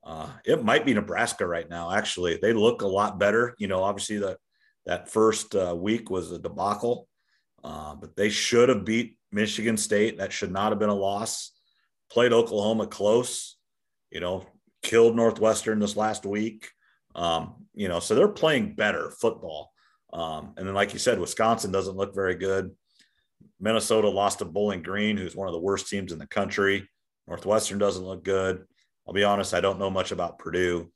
uh, it might be Nebraska right now. Actually, they look a lot better. You know, obviously that that first uh, week was a debacle, uh, but they should have beat Michigan State. That should not have been a loss. Played Oklahoma close. You know, killed Northwestern this last week. Um, you know, so they're playing better football. Um, and then, like you said, Wisconsin doesn't look very good. Minnesota lost to Bowling Green, who's one of the worst teams in the country. Northwestern doesn't look good. I'll be honest, I don't know much about Purdue,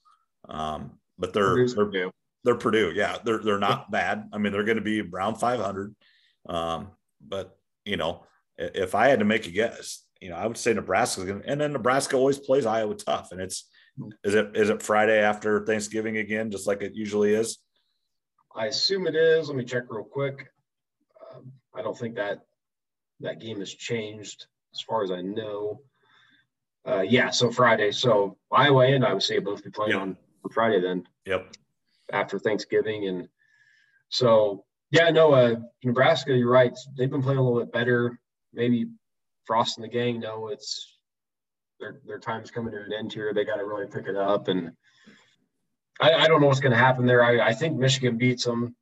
um, but they're they're, Purdue. they're Purdue. Yeah, they're they're not bad. I mean, they're going to be around 500. Um, but you know, if I had to make a guess, you know, I would say Nebraska, and then Nebraska always plays Iowa tough, and it's is it is it Friday after Thanksgiving again, just like it usually is. I assume it is. Let me check real quick. Um, I don't think that that game has changed as far as I know. Uh, yeah, so Friday. So Iowa and Iowa State both be playing yep. on Friday then. Yep. After Thanksgiving, and so yeah, no, uh, Nebraska. You're right. They've been playing a little bit better. Maybe Frost and the gang know it's their their time's coming to an end here. They got to really pick it up, and I, I don't know what's going to happen there. I, I think Michigan beats them.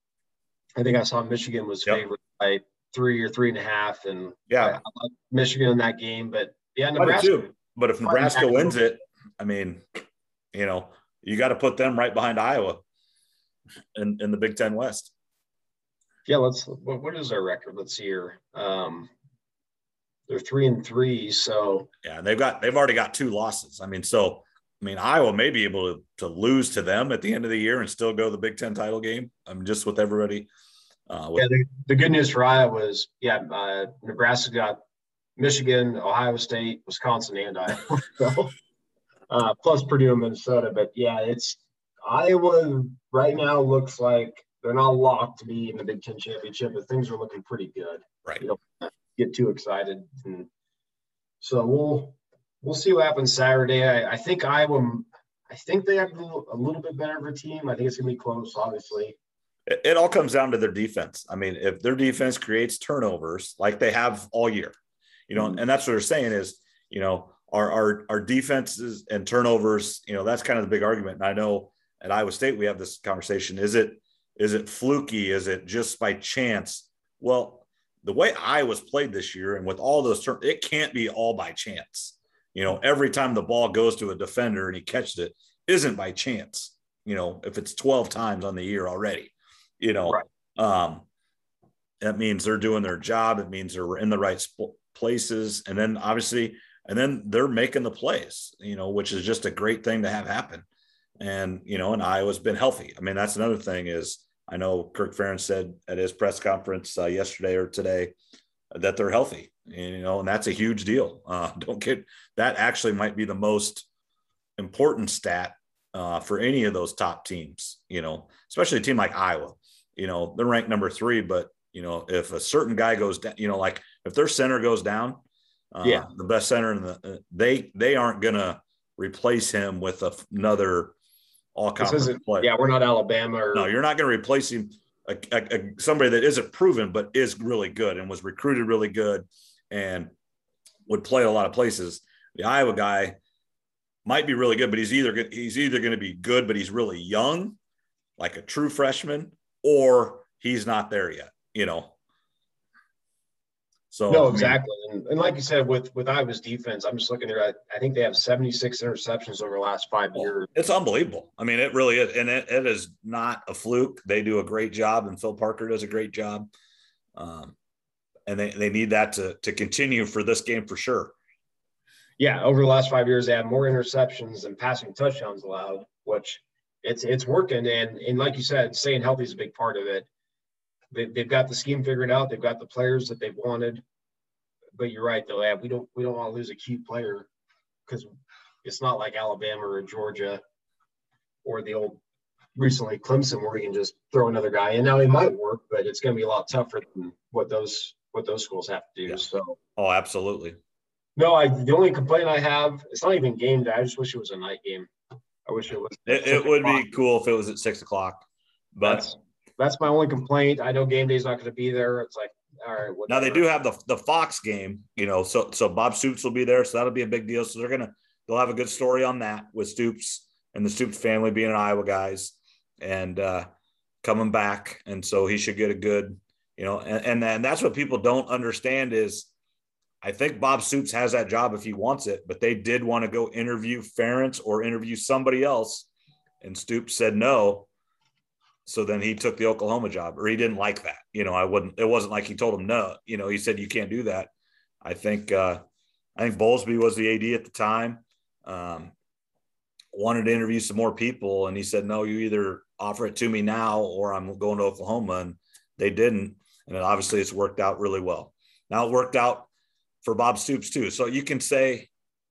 I think I saw Michigan was yep. favored by three or three and a half, and yeah, I, Michigan in that game. But yeah, Nebraska. But if Nebraska wins it, I mean, you know, you got to put them right behind Iowa in in the Big Ten West. Yeah, let's. What, what is our record? Let's see here. Um, they're three and three, so yeah, they've got they've already got two losses. I mean, so I mean, Iowa may be able to, to lose to them at the end of the year and still go the Big Ten title game. I'm mean, just with everybody. Uh, with- yeah, the, the, good news for Iowa was, yeah, uh, Nebraska got Michigan, Ohio State, Wisconsin, and Iowa. so, uh, plus Purdue and Minnesota. But yeah, it's Iowa right now looks like they're not locked to be in the Big Ten championship, but things are looking pretty good. Right. You don't get too excited. And so we'll we'll see what happens Saturday. I, I think Iowa, I think they have a little, a little bit better of a team. I think it's going to be close, obviously. It, it all comes down to their defense. I mean, if their defense creates turnovers like they have all year, you know, mm-hmm. and that's what they're saying is, you know, our, our, our defenses and turnovers, you know, that's kind of the big argument. And I know at Iowa State, we have this conversation. Is it, is it fluky? Is it just by chance? Well, the way Iowa's played this year and with all those turn, it can't be all by chance you know, every time the ball goes to a defender and he catches it isn't by chance, you know, if it's 12 times on the year already, you know, right. um, that means they're doing their job. It means they're in the right sp- places. And then obviously, and then they're making the plays, you know, which is just a great thing to have happen. And, you know, and Iowa's been healthy. I mean, that's another thing is I know Kirk Ferentz said at his press conference uh, yesterday or today that they're healthy you know, and that's a huge deal. Uh, don't get that actually might be the most important stat uh, for any of those top teams, you know, especially a team like Iowa. You know, they're ranked number three, but you know, if a certain guy goes down, you know, like if their center goes down, uh, yeah, the best center in the uh, they they aren't gonna replace him with another all conference player. Yeah, we're not Alabama. Or... No, you're not going to replace him. A, a, a, somebody that isn't proven but is really good and was recruited really good and would play a lot of places. The Iowa guy might be really good, but he's either he's either going to be good, but he's really young, like a true freshman, or he's not there yet. You know. So no, exactly, I mean, and, and, like you said, with with Iowa's defense, I'm just looking at. I, I think they have 76 interceptions over the last five years. It's unbelievable. I mean, it really is, and it, it is not a fluke. They do a great job, and Phil Parker does a great job. Um, and they, they need that to, to continue for this game for sure. Yeah, over the last five years, they have more interceptions and passing touchdowns allowed, which it's it's working. And and like you said, staying healthy is a big part of it. They, they've got the scheme figured out. They've got the players that they've wanted. But you're right, though. Yeah, we don't we don't want to lose a key player because it's not like Alabama or Georgia or the old recently Clemson where you can just throw another guy in. Now it might work, but it's going to be a lot tougher than what those what those schools have to do. Yeah. So. Oh, absolutely. No, I the only complaint I have it's not even game day. I just wish it was a night game. I wish it was. It, it would o'clock. be cool if it was at six o'clock, but that's, that's my only complaint. I know game day's not going to be there. It's like all right. Whatever. Now they do have the the Fox game, you know, so so Bob Stoops will be there, so that'll be a big deal. So they're gonna they'll have a good story on that with Stoops and the Stoops family being an Iowa guys and uh, coming back, and so he should get a good you know, and, and, that's what people don't understand is I think Bob Stoops has that job if he wants it, but they did want to go interview Ferentz or interview somebody else. And Stoops said no. So then he took the Oklahoma job, or he didn't like that. You know, I wouldn't, it wasn't like he told him no. You know, he said, you can't do that. I think, uh, I think Bowlesby was the AD at the time. Um, wanted to interview some more people, and he said, "No, you either offer it to me now, or I'm going to Oklahoma." And they didn't and obviously it's worked out really well. Now it worked out for Bob Stoops too. So you can say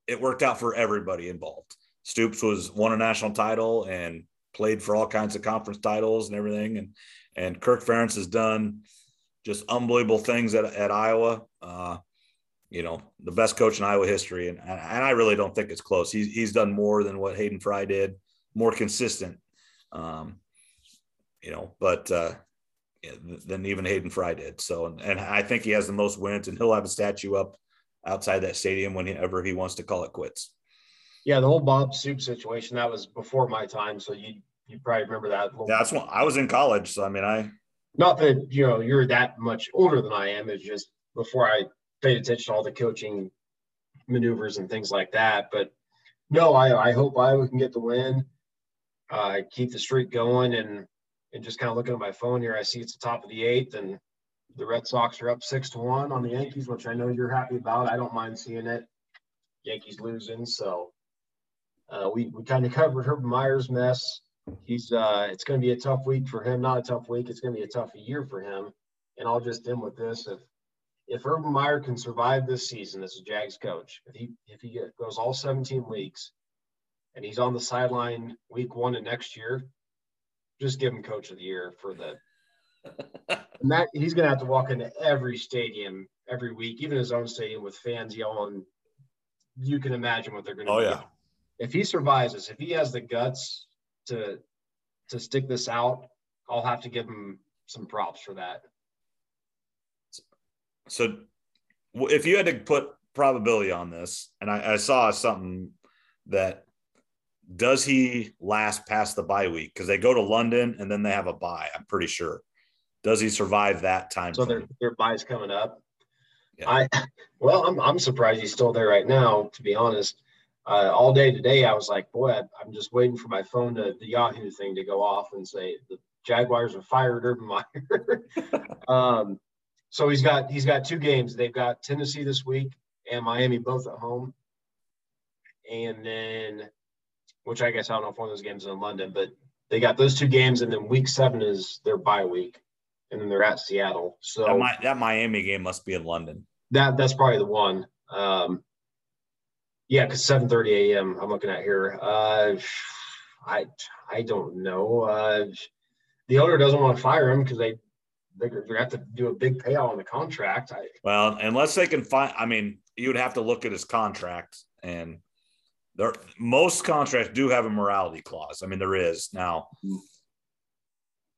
it worked out for everybody involved. Stoops was won a national title and played for all kinds of conference titles and everything. And and Kirk Ferentz has done just unbelievable things at, at Iowa. Uh, you know, the best coach in Iowa history. And, and I really don't think it's close. He's, he's done more than what Hayden Fry did, more consistent. Um, you know, but uh, than even Hayden Fry did. So, and, and I think he has the most wins, and he'll have a statue up outside that stadium whenever he wants to call it quits. Yeah, the whole Bob Stoops situation that was before my time, so you you probably remember that. Yeah, that's when I was in college. So I mean, I not that you know you're that much older than I am. It's just before I paid attention to all the coaching maneuvers and things like that. But no, I I hope Iowa can get the win, uh, keep the streak going, and and just kind of looking at my phone here, I see it's the top of the eighth, and the Red Sox are up six to one on the Yankees, which I know you're happy about. I don't mind seeing it. Yankees losing, so uh, we we kind of covered Urban Meyer's mess. He's uh, it's going to be a tough week for him. Not a tough week. It's going to be a tough year for him. And I'll just end with this: if if Urban Meyer can survive this season as a Jags coach, if he if he goes all 17 weeks, and he's on the sideline week one of next year, just give him coach of the year for the and that he's going to have to walk into every stadium every week, even his own stadium with fans yelling. You can imagine what they're going to. Oh yeah. If he survives this, if he has the guts to to stick this out, I'll have to give him some props for that. So, if you had to put probability on this, and I, I saw something that does he last past the bye week because they go to London and then they have a bye. I'm pretty sure. Does he survive that time? So their their bye's coming up. Yeah. I well, I'm I'm surprised he's still there right now. To be honest, uh, all day today I was like, boy, I, am just waiting for my phone to the Yahoo thing to go off and say the Jaguars have fired Urban Meyer. um, so he's got he's got two games. They've got Tennessee this week and Miami both at home, and then which I guess I don't know if one of those games is in London, but they got those two games, and then week seven is their bye week, and then they're at Seattle. So that, that Miami game must be in London. That that's probably the one. Um, yeah, because 7:30 a.m. I'm looking at here. Uh, I I don't know. Uh, the owner doesn't want to fire him because they they're, going to have to do a big payout on the contract. I, well, unless they can find, I mean, you would have to look at his contract and there most contracts do have a morality clause. I mean, there is now.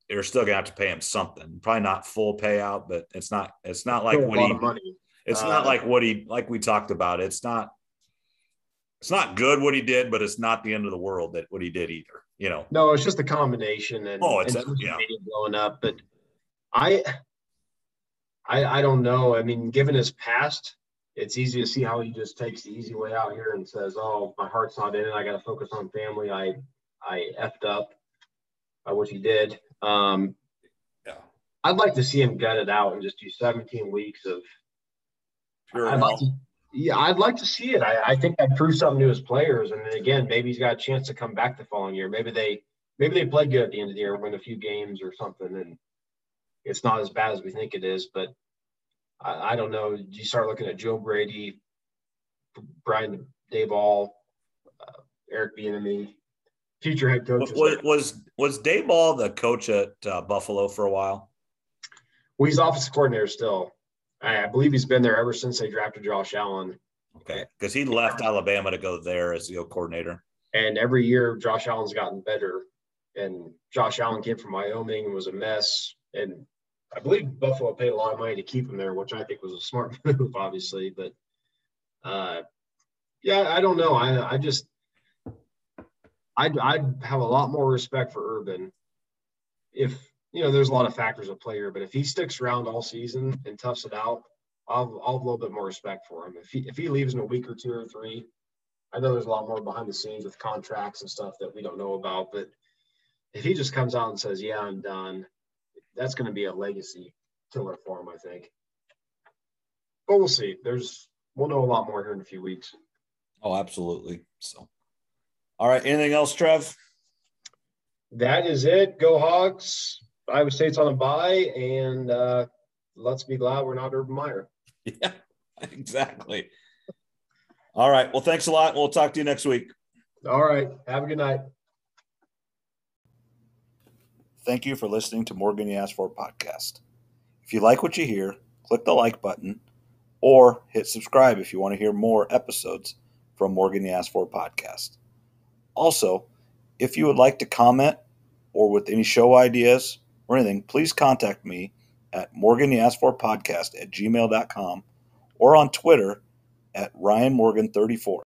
You're still gonna have to pay him something. Probably not full payout, but it's not. It's not like what he. It's uh, not like what he like we talked about. It's not. It's not good what he did, but it's not the end of the world that what he did either. You know. No, it's just a combination and oh, it's and a, yeah. blowing up. But I, I, I don't know. I mean, given his past, it's easy to see how he just takes the easy way out here and says, "Oh, my heart's not in it. I got to focus on family. I I effed up by what he did." Um, yeah, I'd like to see him gut it out and just do 17 weeks of. Sure I'd like to, yeah, I'd like to see it. I, I think that proves something to his players, and then again, maybe he's got a chance to come back the following year. Maybe they maybe they play good at the end of the year, win a few games or something, and it's not as bad as we think it is. But I, I don't know. You start looking at Joe Brady, Brian Daboll, uh, Eric Bieniemy, future head coach. Was was, was Daboll the coach at uh, Buffalo for a while? Well, he's office coordinator still. I, I believe he's been there ever since they drafted Josh Allen. Okay, because he left Alabama to go there as the coordinator. And every year, Josh Allen's gotten better. And Josh Allen came from Wyoming and was a mess. And I believe Buffalo paid a lot of money to keep him there, which I think was a smart move, obviously. But uh, yeah, I don't know. I I just I'd I'd have a lot more respect for Urban if you know there's a lot of factors at play here, but if he sticks around all season and toughs it out, I'll I'll have a little bit more respect for him. If he if he leaves in a week or two or three, I know there's a lot more behind the scenes with contracts and stuff that we don't know about, but if he just comes out and says, "Yeah, I'm done," that's going to be a legacy killer for him, I think. But we'll see. There's we'll know a lot more here in a few weeks. Oh, absolutely. So, all right. Anything else, Trev? That is it. Go Hawks. Iowa State's on a bye, and uh, let's be glad we're not Urban Meyer. Yeah, exactly. All right. Well, thanks a lot. We'll talk to you next week. All right. Have a good night. Thank you for listening to Morgan You Asked For podcast. If you like what you hear, click the like button or hit subscribe if you want to hear more episodes from Morgan You Asked For podcast. Also, if you would like to comment or with any show ideas or anything, please contact me at Morgan You Asked For podcast at gmail.com or on Twitter at Ryan Morgan 34.